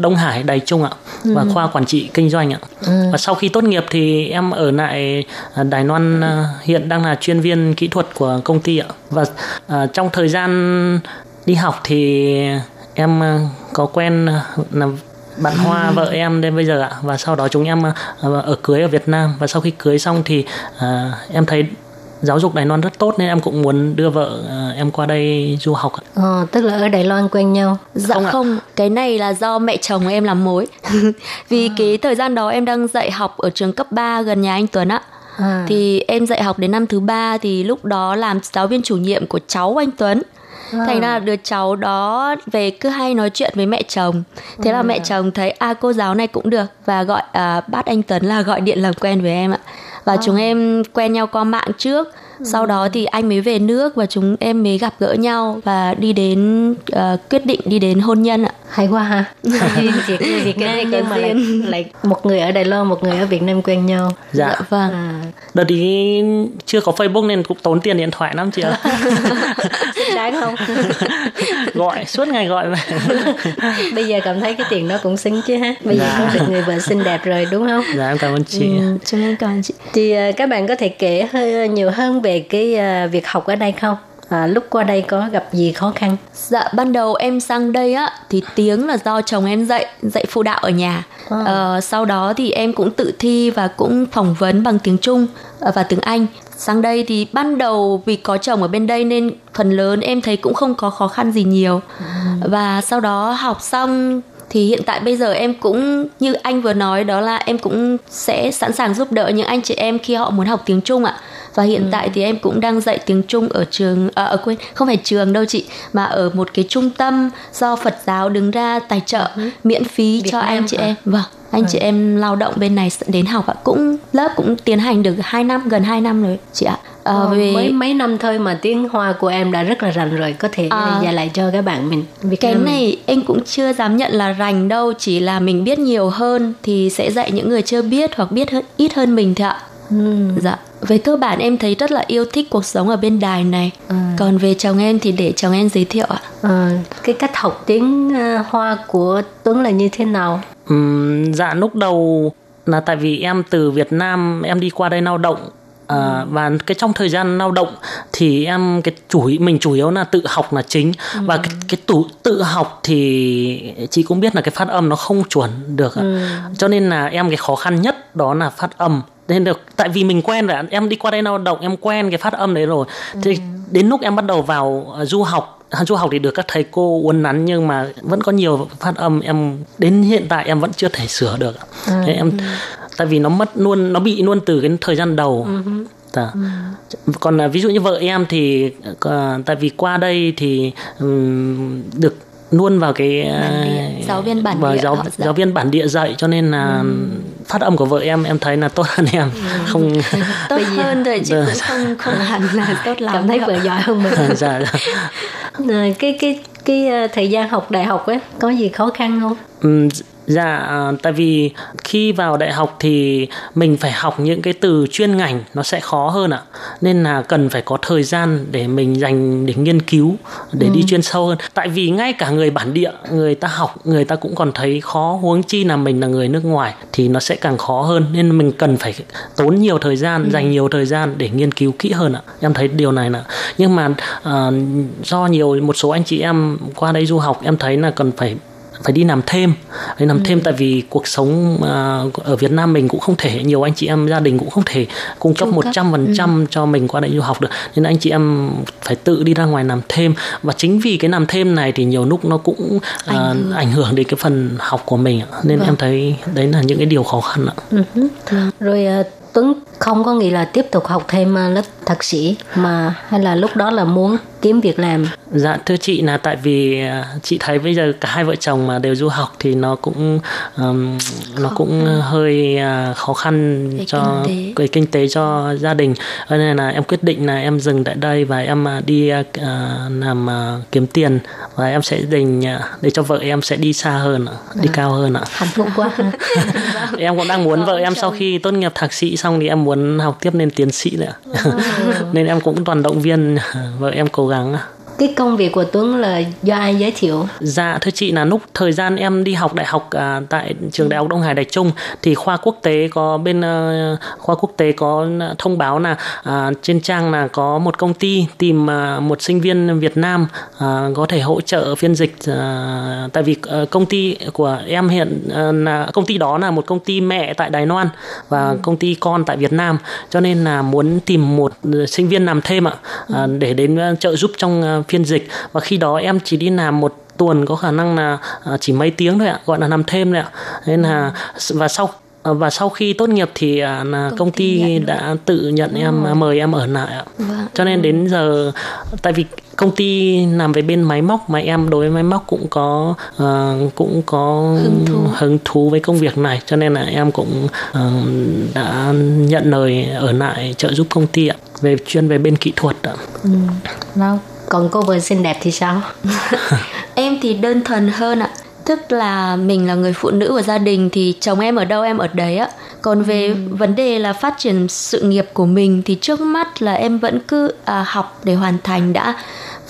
Đông Hải Đài Trung ạ và khoa quản trị kinh doanh ạ và sau khi tốt nghiệp thì em ở lại Đài Loan ờ, hiện đang là chuyên viên kỹ thuật của công ty ạ và ờ, trong thời gian đi học thì em ờ, có quen ờ, là bạn Hoa vợ em đến bây giờ ạ và sau đó chúng em ờ, ở cưới ở Việt Nam và sau khi cưới xong thì ờ, em thấy giáo dục Đài Loan rất tốt nên em cũng muốn đưa vợ ờ, em qua đây du học. Ờ, tức là ở Đài Loan quen nhau. Dạ Không không, ạ. cái này là do mẹ chồng em làm mối. Vì cái thời gian đó em đang dạy học ở trường cấp 3 gần nhà anh Tuấn ạ. À. Thì em dạy học đến năm thứ ba thì lúc đó làm giáo viên chủ nhiệm của cháu anh Tuấn. Thành ra đứa cháu đó về cứ hay nói chuyện với mẹ chồng. Thế là mẹ chồng thấy à cô giáo này cũng được và gọi à, bắt anh Tuấn là gọi điện làm quen với em ạ. Và chúng em quen nhau qua mạng trước. Sau đó thì anh mới về nước và chúng em mới gặp gỡ nhau và đi đến uh, quyết định đi đến hôn nhân ạ. Hay quá ha. Người Việt Nam nhưng mà lại, lại một người ở Đài Loan một người ở Việt Nam quen nhau. Dạ, dạ vâng. à. đợt đi chưa có Facebook nên cũng tốn tiền điện thoại lắm chị ạ. Đáng không? Gọi suốt ngày gọi về bây giờ cảm thấy cái tiền đó cũng xứng chứ ha. Bây giờ dạ. có được người vợ xinh đẹp rồi đúng không? Dạ em cảm ơn chị. Ừ, chúng em cảm ơn chị. Thì uh, các bạn có thể kể hơi nhiều hơn về cái uh, việc học ở đây không? À, lúc qua đây có gặp gì khó khăn? Dạ ban đầu em sang đây á thì tiếng là do chồng em dạy dạy phụ đạo ở nhà. À. ờ, sau đó thì em cũng tự thi và cũng phỏng vấn bằng tiếng trung ờ, và tiếng anh. Sang đây thì ban đầu vì có chồng ở bên đây nên phần lớn em thấy cũng không có khó khăn gì nhiều. Ừ. và sau đó học xong thì hiện tại bây giờ em cũng như anh vừa nói đó là em cũng sẽ sẵn sàng giúp đỡ những anh chị em khi họ muốn học tiếng Trung ạ và hiện ừ. tại thì em cũng đang dạy tiếng Trung ở trường à, ở quên không phải trường đâu chị mà ở một cái trung tâm do Phật giáo đứng ra tài trợ ừ. miễn phí Việt cho Nam anh chị hả? em vâng anh ừ. chị em lao động bên này đến học ạ cũng lớp cũng tiến hành được 2 năm gần 2 năm rồi chị ạ ờ, về mấy mấy năm thôi mà tiếng hoa của em đã rất là rành rồi có thể à, dạy lại cho các bạn mình Việt cái Nam này mình. em cũng chưa dám nhận là rành đâu chỉ là mình biết nhiều hơn thì sẽ dạy những người chưa biết hoặc biết hơn ít hơn mình thôi ạ ừ. dạ về cơ bản em thấy rất là yêu thích cuộc sống ở bên đài này à. còn về chồng em thì để chồng em giới thiệu ạ à, cái cách học tiếng uh, hoa của tuấn là như thế nào uhm, dạ lúc đầu là tại vì em từ việt nam em đi qua đây lao động À, ừ. và cái trong thời gian lao động thì em cái chủ mình chủ yếu là tự học là chính ừ. và cái cái tủ tự học thì chị cũng biết là cái phát âm nó không chuẩn được ừ. cho nên là em cái khó khăn nhất đó là phát âm nên được tại vì mình quen rồi em đi qua đây lao động em quen cái phát âm đấy rồi thì ừ. đến lúc em bắt đầu vào uh, du học à, du học thì được các thầy cô uốn nắn nhưng mà vẫn có nhiều phát âm em đến hiện tại em vẫn chưa thể sửa được ừ. Thế em tại vì nó mất luôn nó bị luôn từ cái thời gian đầu ừ. À. Ừ. còn uh, ví dụ như vợ em thì uh, tại vì qua đây thì um, được luôn vào cái địa, giáo viên bản địa giáo giáo viên bản địa dạy cho nên là ừ. phát âm của vợ em em thấy là tốt hơn em ừ. không tốt hơn rồi chứ cũng không không hẳn là tốt lắm cảm thấy vợ giỏi hơn mình dạ, dạ. cái cái cái ờ, thời gian học đại học ấy có gì khó khăn không ừ, Dạ, à, tại vì khi vào đại học thì mình phải học những cái từ chuyên ngành nó sẽ khó hơn ạ. Nên là cần phải có thời gian để mình dành để nghiên cứu, để ừ. đi chuyên sâu hơn. Tại vì ngay cả người bản địa, người ta học, người ta cũng còn thấy khó huống chi là mình là người nước ngoài thì nó sẽ càng khó hơn nên mình cần phải tốn nhiều thời gian, ừ. dành nhiều thời gian để nghiên cứu kỹ hơn ạ. Em thấy điều này là nhưng mà à, do nhiều một số anh chị em qua đây du học em thấy là cần phải phải đi làm thêm đi làm ừ. thêm tại vì cuộc sống uh, ở Việt Nam mình cũng không thể nhiều anh chị em gia đình cũng không thể cung cấp một trăm phần trăm ừ. cho mình qua đây du học được nên anh chị em phải tự đi ra ngoài làm thêm và chính vì cái làm thêm này thì nhiều lúc nó cũng uh, ảnh, hưởng. ảnh hưởng đến cái phần học của mình nên vâng. em thấy đấy là những cái điều khó khăn ạ. Ừ. Rồi uh, Tuấn không có nghĩ là tiếp tục học thêm lớp thạc sĩ mà hay là lúc đó là muốn kiếm việc làm? Dạ thưa chị là tại vì à, chị thấy bây giờ cả hai vợ chồng mà đều du học thì nó cũng um, nó cũng khăn. hơi uh, khó khăn về cho kinh tế. kinh tế cho gia đình. Nên là em quyết định là em dừng tại đây và em đi uh, làm uh, kiếm tiền. Và em sẽ dành uh, để cho vợ em sẽ đi xa hơn đi à, cao hơn ạ. Hạnh phúc quá. Em cũng đang muốn vợ em sau khi tốt nghiệp thạc sĩ xong thì em muốn học tiếp lên tiến sĩ nữa nên em cũng toàn động viên vợ em cố gắng cái công việc của Tuấn là do ai giới thiệu? Dạ thưa chị là lúc thời gian em đi học đại học à, tại trường đại học Đông Hải Đại Trung thì khoa quốc tế có bên uh, khoa quốc tế có thông báo là uh, trên trang là có một công ty tìm uh, một sinh viên Việt Nam uh, có thể hỗ trợ phiên dịch uh, tại vì uh, công ty của em hiện uh, là công ty đó là một công ty mẹ tại Đài Loan và ừ. công ty con tại Việt Nam cho nên là muốn tìm một sinh viên làm thêm ạ uh, để đến trợ giúp trong phiên dịch và khi đó em chỉ đi làm một tuần có khả năng là à, chỉ mấy tiếng thôi ạ gọi là làm thêm đấy ạ nên là và sau à, và sau khi tốt nghiệp thì à, là công, công ty, đã tự nhận em ừ. mời em ở lại ạ. Vâng. Cho nên đến giờ tại vì công ty làm về bên máy móc mà em đối với máy móc cũng có uh, cũng có hứng thú. hứng thú với công việc này cho nên là em cũng uh, đã nhận lời ở lại trợ giúp công ty ạ về chuyên về bên kỹ thuật ạ. Ừ. Đâu? Còn cô vợ xinh đẹp thì sao? em thì đơn thuần hơn ạ tức là mình là người phụ nữ của gia đình thì chồng em ở đâu em ở đấy á còn về ừ. vấn đề là phát triển sự nghiệp của mình thì trước mắt là em vẫn cứ à, học để hoàn thành đã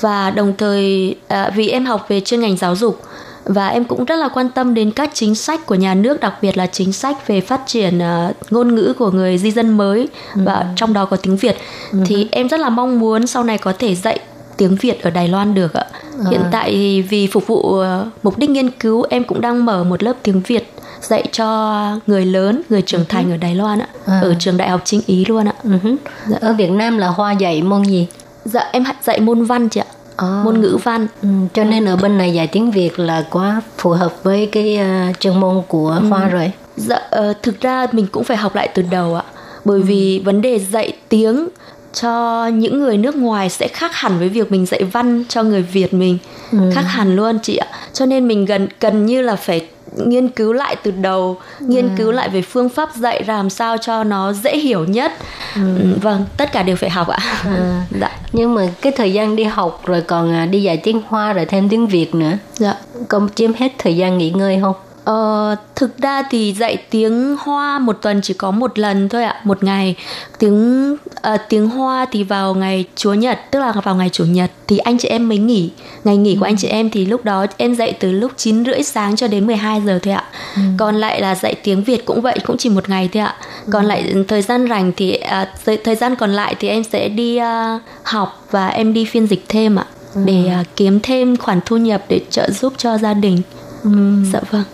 và đồng thời à, vì em học về chuyên ngành giáo dục và em cũng rất là quan tâm đến các chính sách của nhà nước đặc biệt là chính sách về phát triển uh, ngôn ngữ của người di dân mới ừ. và trong đó có tiếng Việt ừ. thì em rất là mong muốn sau này có thể dạy tiếng Việt ở Đài Loan được ạ. À. Hiện tại vì phục vụ uh, mục đích nghiên cứu em cũng đang mở một lớp tiếng Việt dạy cho người lớn, người trưởng uh-huh. thành ở Đài Loan ạ, à. ở trường Đại học Chính Ý luôn ạ. Uh-huh. Dạ, ở Việt Nam là Hoa dạy môn gì? Dạ em dạy môn văn chị ạ. À. môn ngữ văn ừ, cho nên ở bên này dạy tiếng việt là quá phù hợp với cái uh, chuyên môn của ừ. khoa rồi dạ uh, thực ra mình cũng phải học lại từ đầu ạ bởi ừ. vì vấn đề dạy tiếng cho những người nước ngoài sẽ khác hẳn với việc mình dạy văn cho người Việt mình ừ. khác hẳn luôn chị ạ cho nên mình gần gần như là phải nghiên cứu lại từ đầu nghiên ừ. cứu lại về phương pháp dạy làm sao cho nó dễ hiểu nhất ừ. ừ vâng tất cả đều phải học ạ à. dạ. nhưng mà cái thời gian đi học rồi còn à, đi dạy tiếng hoa rồi thêm tiếng việt nữa dạ có chiếm hết thời gian nghỉ ngơi không Ờ, thực ra thì dạy tiếng Hoa một tuần chỉ có một lần thôi ạ, một ngày. Tiếng uh, tiếng Hoa thì vào ngày Chúa Nhật, tức là vào ngày Chủ nhật thì anh chị em mới nghỉ. Ngày nghỉ ừ. của anh chị em thì lúc đó em dạy từ lúc 9 rưỡi sáng cho đến 12 giờ thôi ạ. Ừ. Còn lại là dạy tiếng Việt cũng vậy, cũng chỉ một ngày thôi ạ. Còn ừ. lại thời gian rảnh thì uh, thời gian còn lại thì em sẽ đi uh, học và em đi phiên dịch thêm ạ. Ừ. Để uh, kiếm thêm khoản thu nhập để trợ giúp cho gia đình. Ừ. Dạ vâng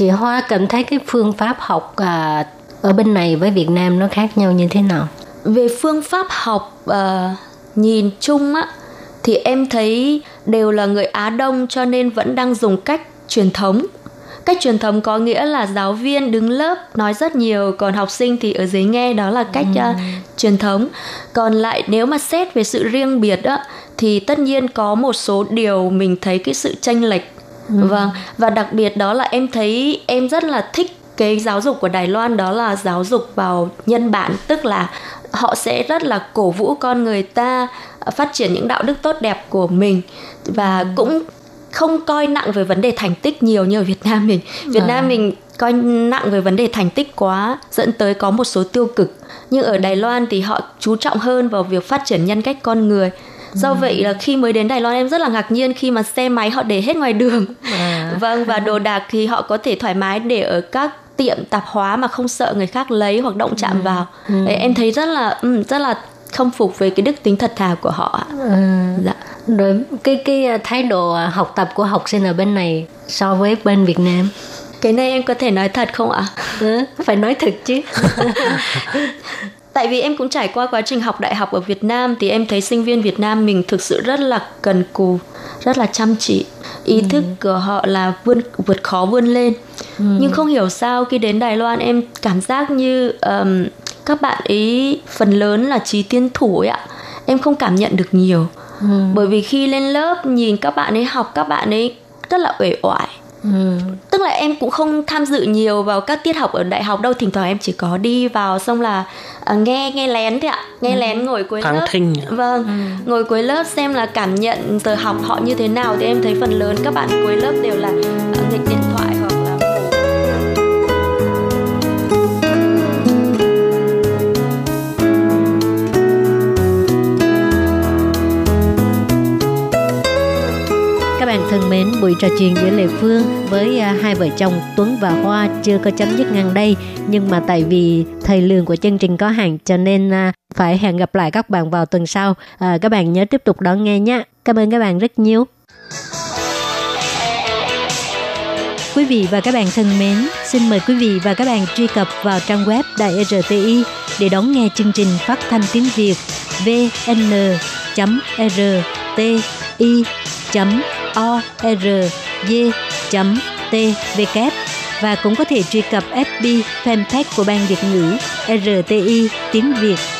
chị Hoa cảm thấy cái phương pháp học à, ở bên này với Việt Nam nó khác nhau như thế nào? Về phương pháp học à, nhìn chung á thì em thấy đều là người Á Đông cho nên vẫn đang dùng cách truyền thống cách truyền thống có nghĩa là giáo viên đứng lớp nói rất nhiều còn học sinh thì ở dưới nghe đó là cách ừ. uh, truyền thống còn lại nếu mà xét về sự riêng biệt á thì tất nhiên có một số điều mình thấy cái sự tranh lệch ừ. vâng và đặc biệt đó là em thấy em rất là thích cái giáo dục của Đài Loan đó là giáo dục vào nhân bản tức là họ sẽ rất là cổ vũ con người ta phát triển những đạo đức tốt đẹp của mình và ừ. cũng không coi nặng về vấn đề thành tích nhiều như ở Việt Nam mình. Việt à. Nam mình coi nặng về vấn đề thành tích quá dẫn tới có một số tiêu cực. Nhưng ở Đài Loan thì họ chú trọng hơn vào việc phát triển nhân cách con người do ừ. vậy là khi mới đến Đài Loan em rất là ngạc nhiên khi mà xe máy họ để hết ngoài đường à. vâng và đồ đạc thì họ có thể thoải mái để ở các tiệm tạp hóa mà không sợ người khác lấy hoặc động chạm ừ. vào ừ. Đấy, em thấy rất là um, rất là không phục về cái đức tính thật thà của họ ừ. dạ rồi cái cái à, thái độ à, học tập của học sinh ở bên này so với bên Việt Nam cái này em có thể nói thật không ạ? Ừ, phải nói thật chứ. tại vì em cũng trải qua quá trình học đại học ở Việt Nam thì em thấy sinh viên Việt Nam mình thực sự rất là cần cù rất là chăm chỉ ý ừ. thức của họ là vươn vượt khó vươn lên ừ. nhưng không hiểu sao khi đến Đài Loan em cảm giác như um, các bạn ấy phần lớn là trí tiên thủ ấy ạ em không cảm nhận được nhiều ừ. bởi vì khi lên lớp nhìn các bạn ấy học các bạn ấy rất là uể oải Ừ. tức là em cũng không tham dự nhiều vào các tiết học ở đại học đâu thỉnh thoảng em chỉ có đi vào xong là uh, nghe nghe lén thôi ạ nghe ừ. lén ngồi cuối Thắng lớp thinh. vâng ừ. ngồi cuối lớp xem là cảm nhận giờ học họ như thế nào thì em thấy phần lớn các bạn cuối lớp đều là uh, nghịch điện thoại bạn thân mến, buổi trò chuyện giữa Lệ Phương với à, hai vợ chồng Tuấn và Hoa chưa có chấm dứt ngang đây. Nhưng mà tại vì thời lượng của chương trình có hạn cho nên à, phải hẹn gặp lại các bạn vào tuần sau. À, các bạn nhớ tiếp tục đón nghe nhé. Cảm ơn các bạn rất nhiều. Quý vị và các bạn thân mến, xin mời quý vị và các bạn truy cập vào trang web Đài RTI để đón nghe chương trình phát thanh tiếng Việt o chấm t v k và cũng có thể truy cập FB fanpage của Ban Việt ngữ RTI tiếng Việt.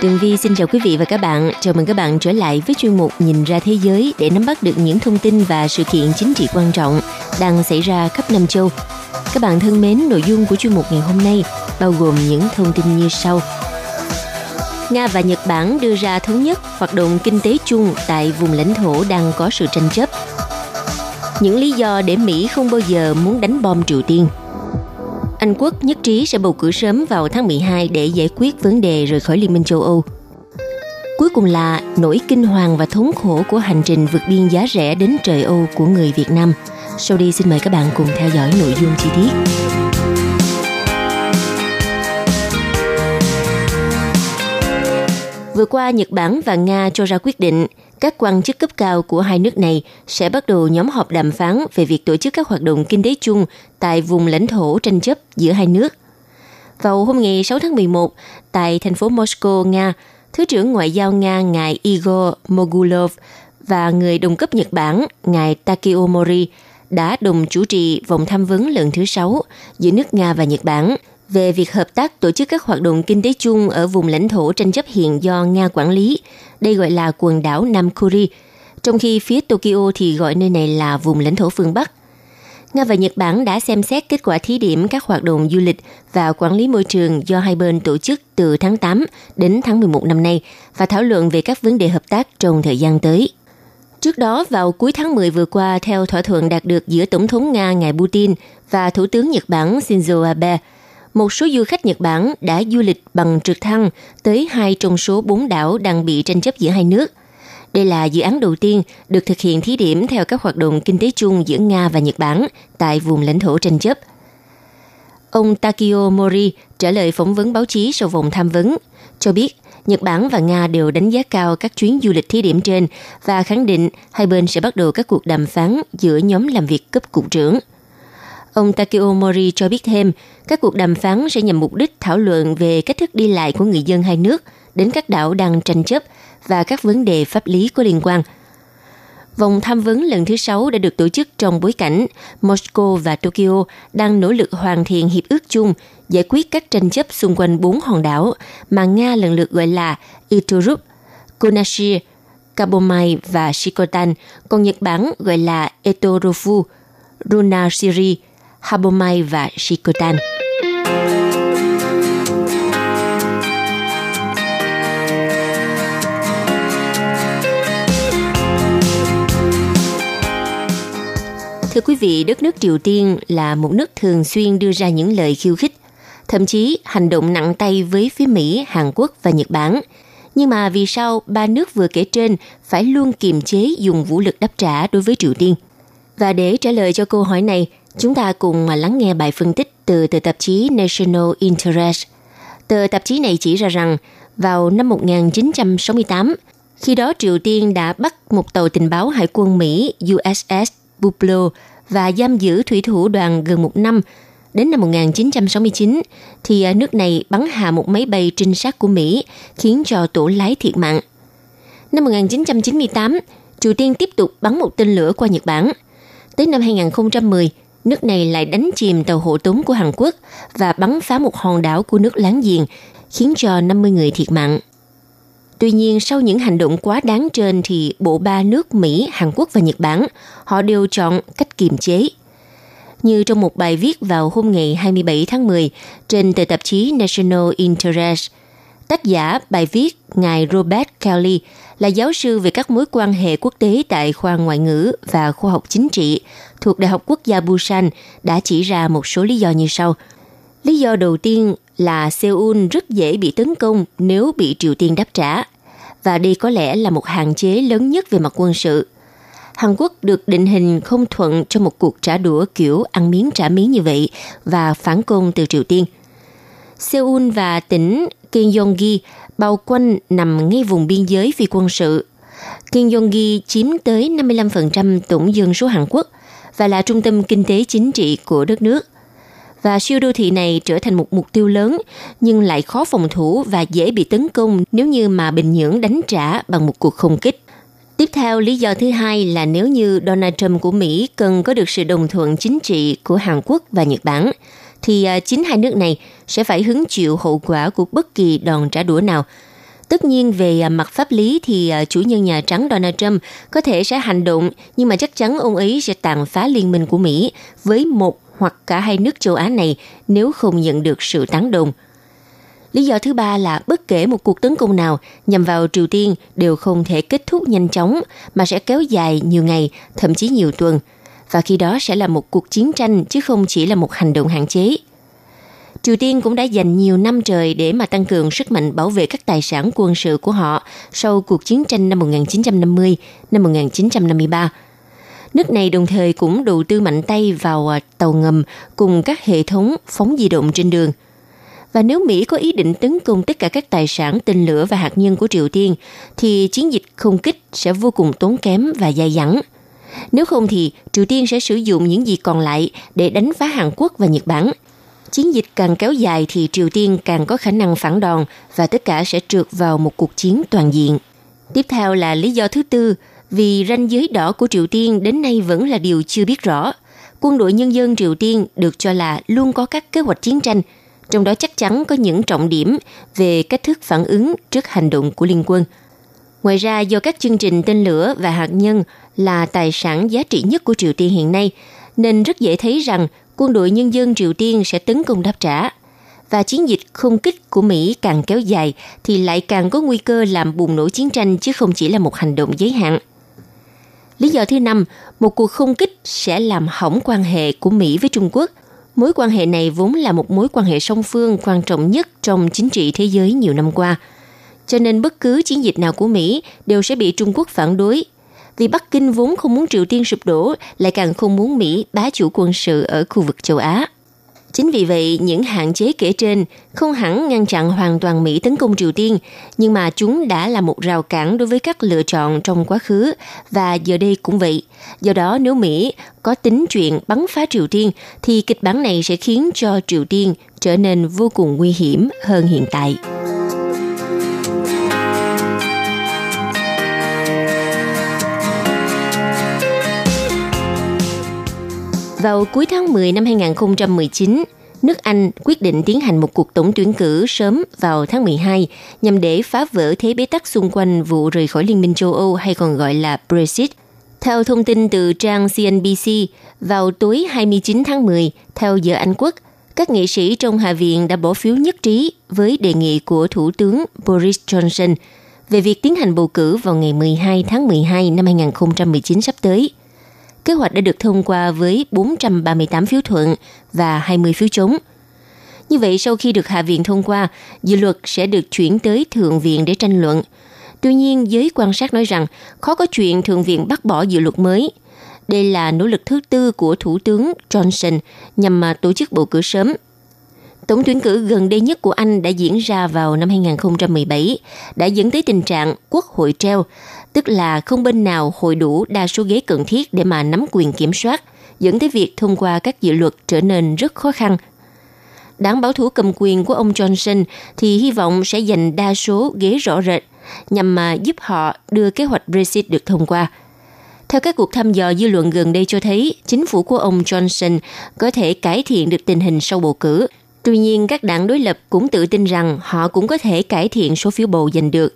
Tường Vi xin chào quý vị và các bạn. Chào mừng các bạn trở lại với chuyên mục Nhìn ra thế giới để nắm bắt được những thông tin và sự kiện chính trị quan trọng đang xảy ra khắp năm châu. Các bạn thân mến, nội dung của chuyên mục ngày hôm nay bao gồm những thông tin như sau. Nga và Nhật Bản đưa ra thống nhất hoạt động kinh tế chung tại vùng lãnh thổ đang có sự tranh chấp. Những lý do để Mỹ không bao giờ muốn đánh bom Triều Tiên – anh Quốc nhất trí sẽ bầu cử sớm vào tháng 12 để giải quyết vấn đề rời khỏi Liên minh châu Âu. Cuối cùng là nỗi kinh hoàng và thống khổ của hành trình vượt biên giá rẻ đến trời Âu của người Việt Nam. Sau đây xin mời các bạn cùng theo dõi nội dung chi tiết. Vừa qua, Nhật Bản và Nga cho ra quyết định các quan chức cấp cao của hai nước này sẽ bắt đầu nhóm họp đàm phán về việc tổ chức các hoạt động kinh tế chung tại vùng lãnh thổ tranh chấp giữa hai nước. Vào hôm ngày 6 tháng 11, tại thành phố Moscow, Nga, Thứ trưởng Ngoại giao Nga ngài Igor Mogulov và người đồng cấp Nhật Bản ngài Takeo Mori đã đồng chủ trì vòng tham vấn lần thứ sáu giữa nước Nga và Nhật Bản về việc hợp tác tổ chức các hoạt động kinh tế chung ở vùng lãnh thổ tranh chấp hiện do Nga quản lý. Đây gọi là quần đảo Nam Kuri, trong khi phía Tokyo thì gọi nơi này là vùng lãnh thổ phương Bắc. Nga và Nhật Bản đã xem xét kết quả thí điểm các hoạt động du lịch và quản lý môi trường do hai bên tổ chức từ tháng 8 đến tháng 11 năm nay và thảo luận về các vấn đề hợp tác trong thời gian tới. Trước đó, vào cuối tháng 10 vừa qua, theo thỏa thuận đạt được giữa Tổng thống Nga Ngài Putin và Thủ tướng Nhật Bản Shinzo Abe, một số du khách Nhật Bản đã du lịch bằng trực thăng tới hai trong số bốn đảo đang bị tranh chấp giữa hai nước. Đây là dự án đầu tiên được thực hiện thí điểm theo các hoạt động kinh tế chung giữa Nga và Nhật Bản tại vùng lãnh thổ tranh chấp. Ông Takio Mori trả lời phỏng vấn báo chí sau vòng tham vấn, cho biết Nhật Bản và Nga đều đánh giá cao các chuyến du lịch thí điểm trên và khẳng định hai bên sẽ bắt đầu các cuộc đàm phán giữa nhóm làm việc cấp cục trưởng. Ông Takeo Mori cho biết thêm, các cuộc đàm phán sẽ nhằm mục đích thảo luận về cách thức đi lại của người dân hai nước đến các đảo đang tranh chấp và các vấn đề pháp lý có liên quan. Vòng tham vấn lần thứ sáu đã được tổ chức trong bối cảnh Moscow và Tokyo đang nỗ lực hoàn thiện hiệp ước chung giải quyết các tranh chấp xung quanh bốn hòn đảo mà Nga lần lượt gọi là Iturup, Kunashir, Kabomai và Shikotan, còn Nhật Bản gọi là Etorofu, Runashiri, Habomai và Shikotan. Thưa quý vị, đất nước Triều Tiên là một nước thường xuyên đưa ra những lời khiêu khích, thậm chí hành động nặng tay với phía Mỹ, Hàn Quốc và Nhật Bản. Nhưng mà vì sao ba nước vừa kể trên phải luôn kiềm chế dùng vũ lực đáp trả đối với Triều Tiên? Và để trả lời cho câu hỏi này, chúng ta cùng mà lắng nghe bài phân tích từ tờ tạp chí National Interest. Tờ tạp chí này chỉ ra rằng vào năm 1968, khi đó Triều Tiên đã bắt một tàu tình báo hải quân Mỹ USS Buffalo và giam giữ thủy thủ đoàn gần một năm. Đến năm 1969, thì nước này bắn hạ một máy bay trinh sát của Mỹ, khiến cho tổ lái thiệt mạng. Năm 1998, Triều Tiên tiếp tục bắn một tên lửa qua Nhật Bản. Tới năm 2010, nước này lại đánh chìm tàu hộ tống của Hàn Quốc và bắn phá một hòn đảo của nước láng giềng, khiến cho 50 người thiệt mạng. Tuy nhiên, sau những hành động quá đáng trên thì bộ ba nước Mỹ, Hàn Quốc và Nhật Bản, họ đều chọn cách kiềm chế. Như trong một bài viết vào hôm ngày 27 tháng 10 trên tờ tạp chí National Interest, Tác giả bài viết Ngài Robert Kelly là giáo sư về các mối quan hệ quốc tế tại khoa ngoại ngữ và khoa học chính trị thuộc Đại học Quốc gia Busan đã chỉ ra một số lý do như sau. Lý do đầu tiên là Seoul rất dễ bị tấn công nếu bị Triều Tiên đáp trả. Và đây có lẽ là một hạn chế lớn nhất về mặt quân sự. Hàn Quốc được định hình không thuận cho một cuộc trả đũa kiểu ăn miếng trả miếng như vậy và phản công từ Triều Tiên. Seoul và tỉnh Gyeonggi bao quanh nằm ngay vùng biên giới phi quân sự. Gyeonggi chiếm tới 55% tổng dân số Hàn Quốc và là trung tâm kinh tế chính trị của đất nước. Và siêu đô thị này trở thành một mục tiêu lớn nhưng lại khó phòng thủ và dễ bị tấn công nếu như mà Bình Nhưỡng đánh trả bằng một cuộc không kích. Tiếp theo, lý do thứ hai là nếu như Donald Trump của Mỹ cần có được sự đồng thuận chính trị của Hàn Quốc và Nhật Bản, thì à, chính hai nước này sẽ phải hứng chịu hậu quả của bất kỳ đòn trả đũa nào. Tất nhiên về à, mặt pháp lý thì à, chủ nhân Nhà Trắng Donald Trump có thể sẽ hành động, nhưng mà chắc chắn ông ấy sẽ tàn phá liên minh của Mỹ với một hoặc cả hai nước châu Á này nếu không nhận được sự tán đồng. Lý do thứ ba là bất kể một cuộc tấn công nào nhằm vào Triều Tiên đều không thể kết thúc nhanh chóng mà sẽ kéo dài nhiều ngày, thậm chí nhiều tuần. Và khi đó sẽ là một cuộc chiến tranh chứ không chỉ là một hành động hạn chế. Triều Tiên cũng đã dành nhiều năm trời để mà tăng cường sức mạnh bảo vệ các tài sản quân sự của họ sau cuộc chiến tranh năm 1950, năm 1953. Nước này đồng thời cũng đầu tư mạnh tay vào à, tàu ngầm cùng các hệ thống phóng di động trên đường. Và nếu Mỹ có ý định tấn công tất cả các tài sản tên lửa và hạt nhân của Triều Tiên, thì chiến dịch không kích sẽ vô cùng tốn kém và dài dẳng. Nếu không thì Triều Tiên sẽ sử dụng những gì còn lại để đánh phá Hàn Quốc và Nhật Bản. Chiến dịch càng kéo dài thì Triều Tiên càng có khả năng phản đòn và tất cả sẽ trượt vào một cuộc chiến toàn diện. Tiếp theo là lý do thứ tư, vì ranh giới đỏ của Triều Tiên đến nay vẫn là điều chưa biết rõ. Quân đội nhân dân Triều Tiên được cho là luôn có các kế hoạch chiến tranh, trong đó chắc chắn có những trọng điểm về cách thức phản ứng trước hành động của liên quân. Ngoài ra, do các chương trình tên lửa và hạt nhân là tài sản giá trị nhất của Triều Tiên hiện nay, nên rất dễ thấy rằng quân đội nhân dân Triều Tiên sẽ tấn công đáp trả. Và chiến dịch không kích của Mỹ càng kéo dài thì lại càng có nguy cơ làm bùng nổ chiến tranh chứ không chỉ là một hành động giới hạn. Lý do thứ năm, một cuộc không kích sẽ làm hỏng quan hệ của Mỹ với Trung Quốc. Mối quan hệ này vốn là một mối quan hệ song phương quan trọng nhất trong chính trị thế giới nhiều năm qua. Cho nên bất cứ chiến dịch nào của Mỹ đều sẽ bị Trung Quốc phản đối. Vì Bắc Kinh vốn không muốn Triều Tiên sụp đổ, lại càng không muốn Mỹ bá chủ quân sự ở khu vực châu Á. Chính vì vậy, những hạn chế kể trên không hẳn ngăn chặn hoàn toàn Mỹ tấn công Triều Tiên, nhưng mà chúng đã là một rào cản đối với các lựa chọn trong quá khứ và giờ đây cũng vậy. Do đó, nếu Mỹ có tính chuyện bắn phá Triều Tiên, thì kịch bản này sẽ khiến cho Triều Tiên trở nên vô cùng nguy hiểm hơn hiện tại. Vào cuối tháng 10 năm 2019, nước Anh quyết định tiến hành một cuộc tổng tuyển cử sớm vào tháng 12 nhằm để phá vỡ thế bế tắc xung quanh vụ rời khỏi Liên minh châu Âu hay còn gọi là Brexit. Theo thông tin từ trang CNBC, vào tối 29 tháng 10, theo giờ Anh Quốc, các nghị sĩ trong Hạ viện đã bỏ phiếu nhất trí với đề nghị của Thủ tướng Boris Johnson về việc tiến hành bầu cử vào ngày 12 tháng 12 năm 2019 sắp tới. Kế hoạch đã được thông qua với 438 phiếu thuận và 20 phiếu chống. Như vậy, sau khi được Hạ viện thông qua, dự luật sẽ được chuyển tới Thượng viện để tranh luận. Tuy nhiên, giới quan sát nói rằng khó có chuyện Thượng viện bác bỏ dự luật mới. Đây là nỗ lực thứ tư của Thủ tướng Johnson nhằm mà tổ chức bầu cử sớm. Tổng tuyển cử gần đây nhất của Anh đã diễn ra vào năm 2017, đã dẫn tới tình trạng quốc hội treo, tức là không bên nào hội đủ đa số ghế cần thiết để mà nắm quyền kiểm soát, dẫn tới việc thông qua các dự luật trở nên rất khó khăn. Đảng bảo thủ cầm quyền của ông Johnson thì hy vọng sẽ giành đa số ghế rõ rệt nhằm mà giúp họ đưa kế hoạch Brexit được thông qua. Theo các cuộc thăm dò dư luận gần đây cho thấy, chính phủ của ông Johnson có thể cải thiện được tình hình sau bầu cử. Tuy nhiên, các đảng đối lập cũng tự tin rằng họ cũng có thể cải thiện số phiếu bầu giành được.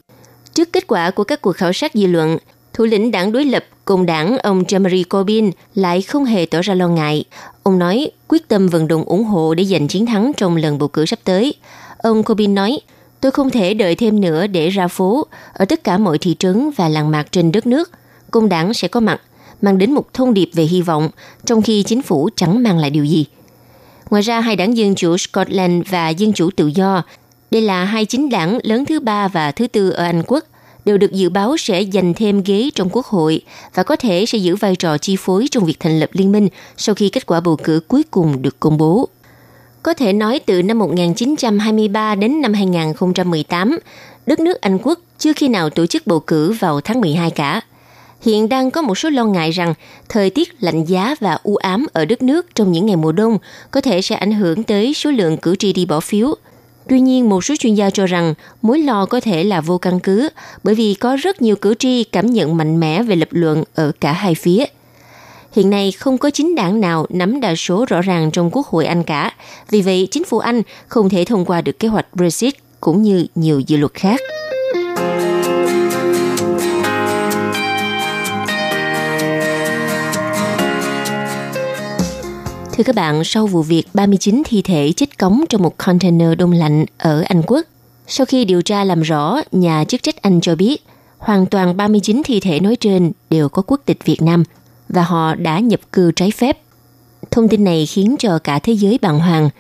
Trước kết quả của các cuộc khảo sát dư luận, thủ lĩnh đảng đối lập cùng đảng ông Jeremy Corbyn lại không hề tỏ ra lo ngại. Ông nói quyết tâm vận động ủng hộ để giành chiến thắng trong lần bầu cử sắp tới. Ông Corbyn nói, Tôi không thể đợi thêm nữa để ra phố. Ở tất cả mọi thị trấn và làng mạc trên đất nước, công đảng sẽ có mặt, mang đến một thông điệp về hy vọng, trong khi chính phủ chẳng mang lại điều gì. Ngoài ra, hai đảng Dân chủ Scotland và Dân chủ tự do, đây là hai chính đảng lớn thứ ba và thứ tư ở Anh quốc, đều được dự báo sẽ giành thêm ghế trong quốc hội và có thể sẽ giữ vai trò chi phối trong việc thành lập liên minh sau khi kết quả bầu cử cuối cùng được công bố. Có thể nói từ năm 1923 đến năm 2018, đất nước Anh quốc chưa khi nào tổ chức bầu cử vào tháng 12 cả. Hiện đang có một số lo ngại rằng thời tiết lạnh giá và u ám ở đất nước trong những ngày mùa đông có thể sẽ ảnh hưởng tới số lượng cử tri đi bỏ phiếu. Tuy nhiên, một số chuyên gia cho rằng mối lo có thể là vô căn cứ bởi vì có rất nhiều cử tri cảm nhận mạnh mẽ về lập luận ở cả hai phía. Hiện nay không có chính đảng nào nắm đa số rõ ràng trong Quốc hội Anh cả. Vì vậy, chính phủ Anh không thể thông qua được kế hoạch Brexit cũng như nhiều dự luật khác. Thưa các bạn, sau vụ việc 39 thi thể chết cống trong một container đông lạnh ở Anh Quốc, sau khi điều tra làm rõ, nhà chức trách Anh cho biết hoàn toàn 39 thi thể nói trên đều có quốc tịch Việt Nam và họ đã nhập cư trái phép. Thông tin này khiến cho cả thế giới bàng hoàng.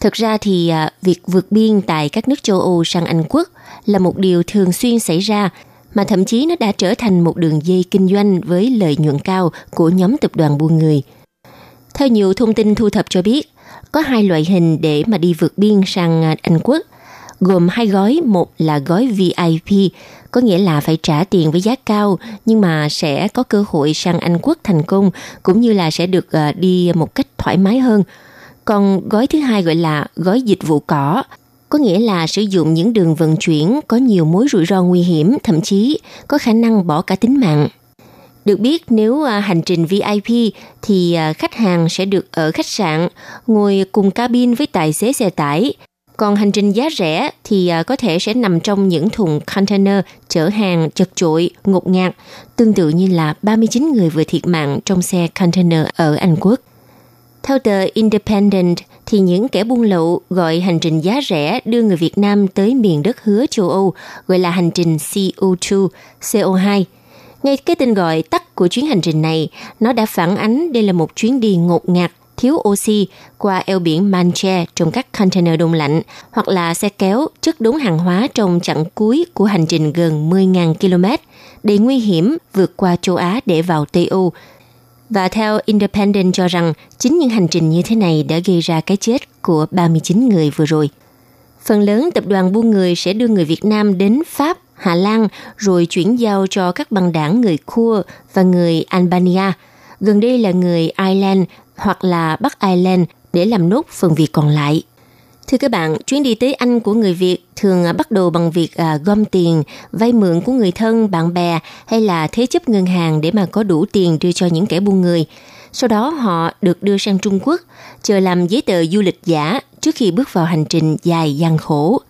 Thực ra thì à, việc vượt biên tại các nước châu Âu sang Anh Quốc là một điều thường xuyên xảy ra mà thậm chí nó đã trở thành một đường dây kinh doanh với lợi nhuận cao của nhóm tập đoàn buôn người. Theo nhiều thông tin thu thập cho biết, có hai loại hình để mà đi vượt biên sang Anh Quốc, gồm hai gói, một là gói VIP, có nghĩa là phải trả tiền với giá cao nhưng mà sẽ có cơ hội sang Anh Quốc thành công cũng như là sẽ được ờ, đi một cách thoải mái hơn. Còn gói thứ hai gọi là gói dịch vụ cỏ, có nghĩa là sử dụng những đường vận chuyển có nhiều mối rủi ro nguy hiểm, thậm chí có khả năng bỏ cả tính mạng. Được biết nếu à, hành trình VIP thì à, khách hàng sẽ được ở khách sạn, ngồi cùng cabin với tài xế xe tải. Còn hành trình giá rẻ thì à, có thể sẽ nằm trong những thùng container chở hàng chật chội, ngột ngạt, tương tự như là 39 người vừa thiệt mạng trong xe container ở Anh Quốc. Theo tờ Independent, thì những kẻ buôn lậu gọi hành trình giá rẻ đưa người Việt Nam tới miền đất hứa châu Âu gọi là hành trình CO2, CO2. Ngay cái tên gọi tắt của chuyến hành trình này, nó đã phản ánh đây là một chuyến đi ngột ngạt, thiếu oxy qua eo biển Manche trong các container đông lạnh hoặc là xe kéo chất đống hàng hóa trong chặng cuối của hành trình gần 10.000 km đầy nguy hiểm vượt qua châu Á để vào Tây Âu. Và theo Independent cho rằng chính những hành trình như thế này đã gây ra cái chết của 39 người vừa rồi. Phần lớn tập đoàn buôn người sẽ đưa người Việt Nam đến Pháp, Hà Lan rồi chuyển giao cho các băng đảng người Kurd và người Albania. Gần đây là người Ireland hoặc là Bắc Ireland để làm nốt phần việc còn lại. Thưa các bạn, chuyến đi tới Anh của người Việt thường bắt đầu bằng việc à, gom tiền, vay mượn của người thân, bạn bè hay là thế chấp ngân hàng để mà có đủ tiền đưa cho những kẻ buôn người. Sau đó họ được đưa sang Trung Quốc, chờ làm giấy tờ du lịch giả trước khi bước vào hành trình dài gian khổ.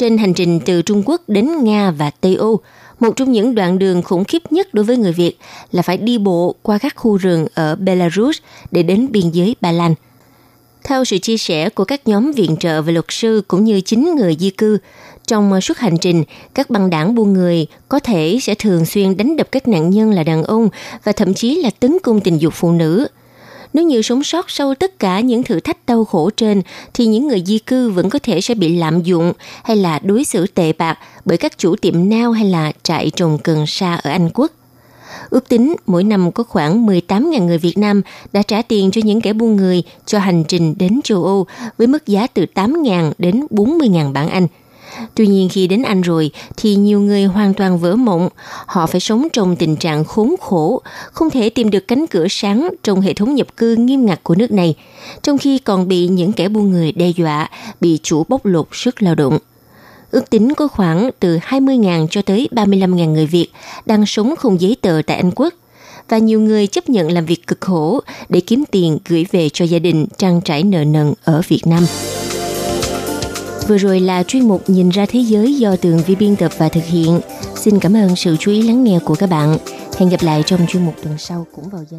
Trên hành trình từ Trung Quốc đến Nga và Tây Âu, một trong những đoạn đường khủng khiếp nhất đối với người Việt là phải đi bộ qua các khu rừng ở Belarus để đến biên giới Ba Lan. Theo sự chia sẻ của các nhóm viện trợ và luật sư cũng như chính người di cư, trong suốt hành trình, các băng đảng buôn người có thể sẽ thường xuyên đánh đập các nạn nhân là đàn ông và thậm chí là tấn công tình dục phụ nữ. Nếu như sống sót sau tất cả những thử thách đau khổ trên, thì những người di cư vẫn có thể sẽ bị lạm dụng hay là đối xử tệ bạc bởi các chủ tiệm nao hay là trại trồng cần sa ở Anh Quốc. Ước tính mỗi năm có khoảng 18.000 người Việt Nam đã trả tiền cho những kẻ buôn người cho hành trình đến châu Âu với mức giá từ 8.000 đến 40.000 bảng Anh. Tuy nhiên khi đến Anh rồi thì nhiều người hoàn toàn vỡ mộng. Họ phải sống trong tình trạng khốn khổ, không thể tìm được cánh cửa sáng trong hệ thống nhập cư nghiêm ngặt của nước này, trong khi còn bị những kẻ buôn người đe dọa, bị chủ bóc lột sức lao động. Ước tính có khoảng từ 20.000 cho tới 35.000 người Việt đang sống không giấy tờ tại Anh Quốc và nhiều người chấp nhận làm việc cực khổ để kiếm tiền gửi về cho gia đình trang trải nợ nần ở Việt Nam. Vừa rồi là chuyên mục Nhìn ra thế giới do Tường Vi biên tập và thực hiện. Xin cảm ơn sự chú ý lắng nghe của các bạn. Hẹn gặp lại trong chuyên mục tuần sau cũng vào giờ.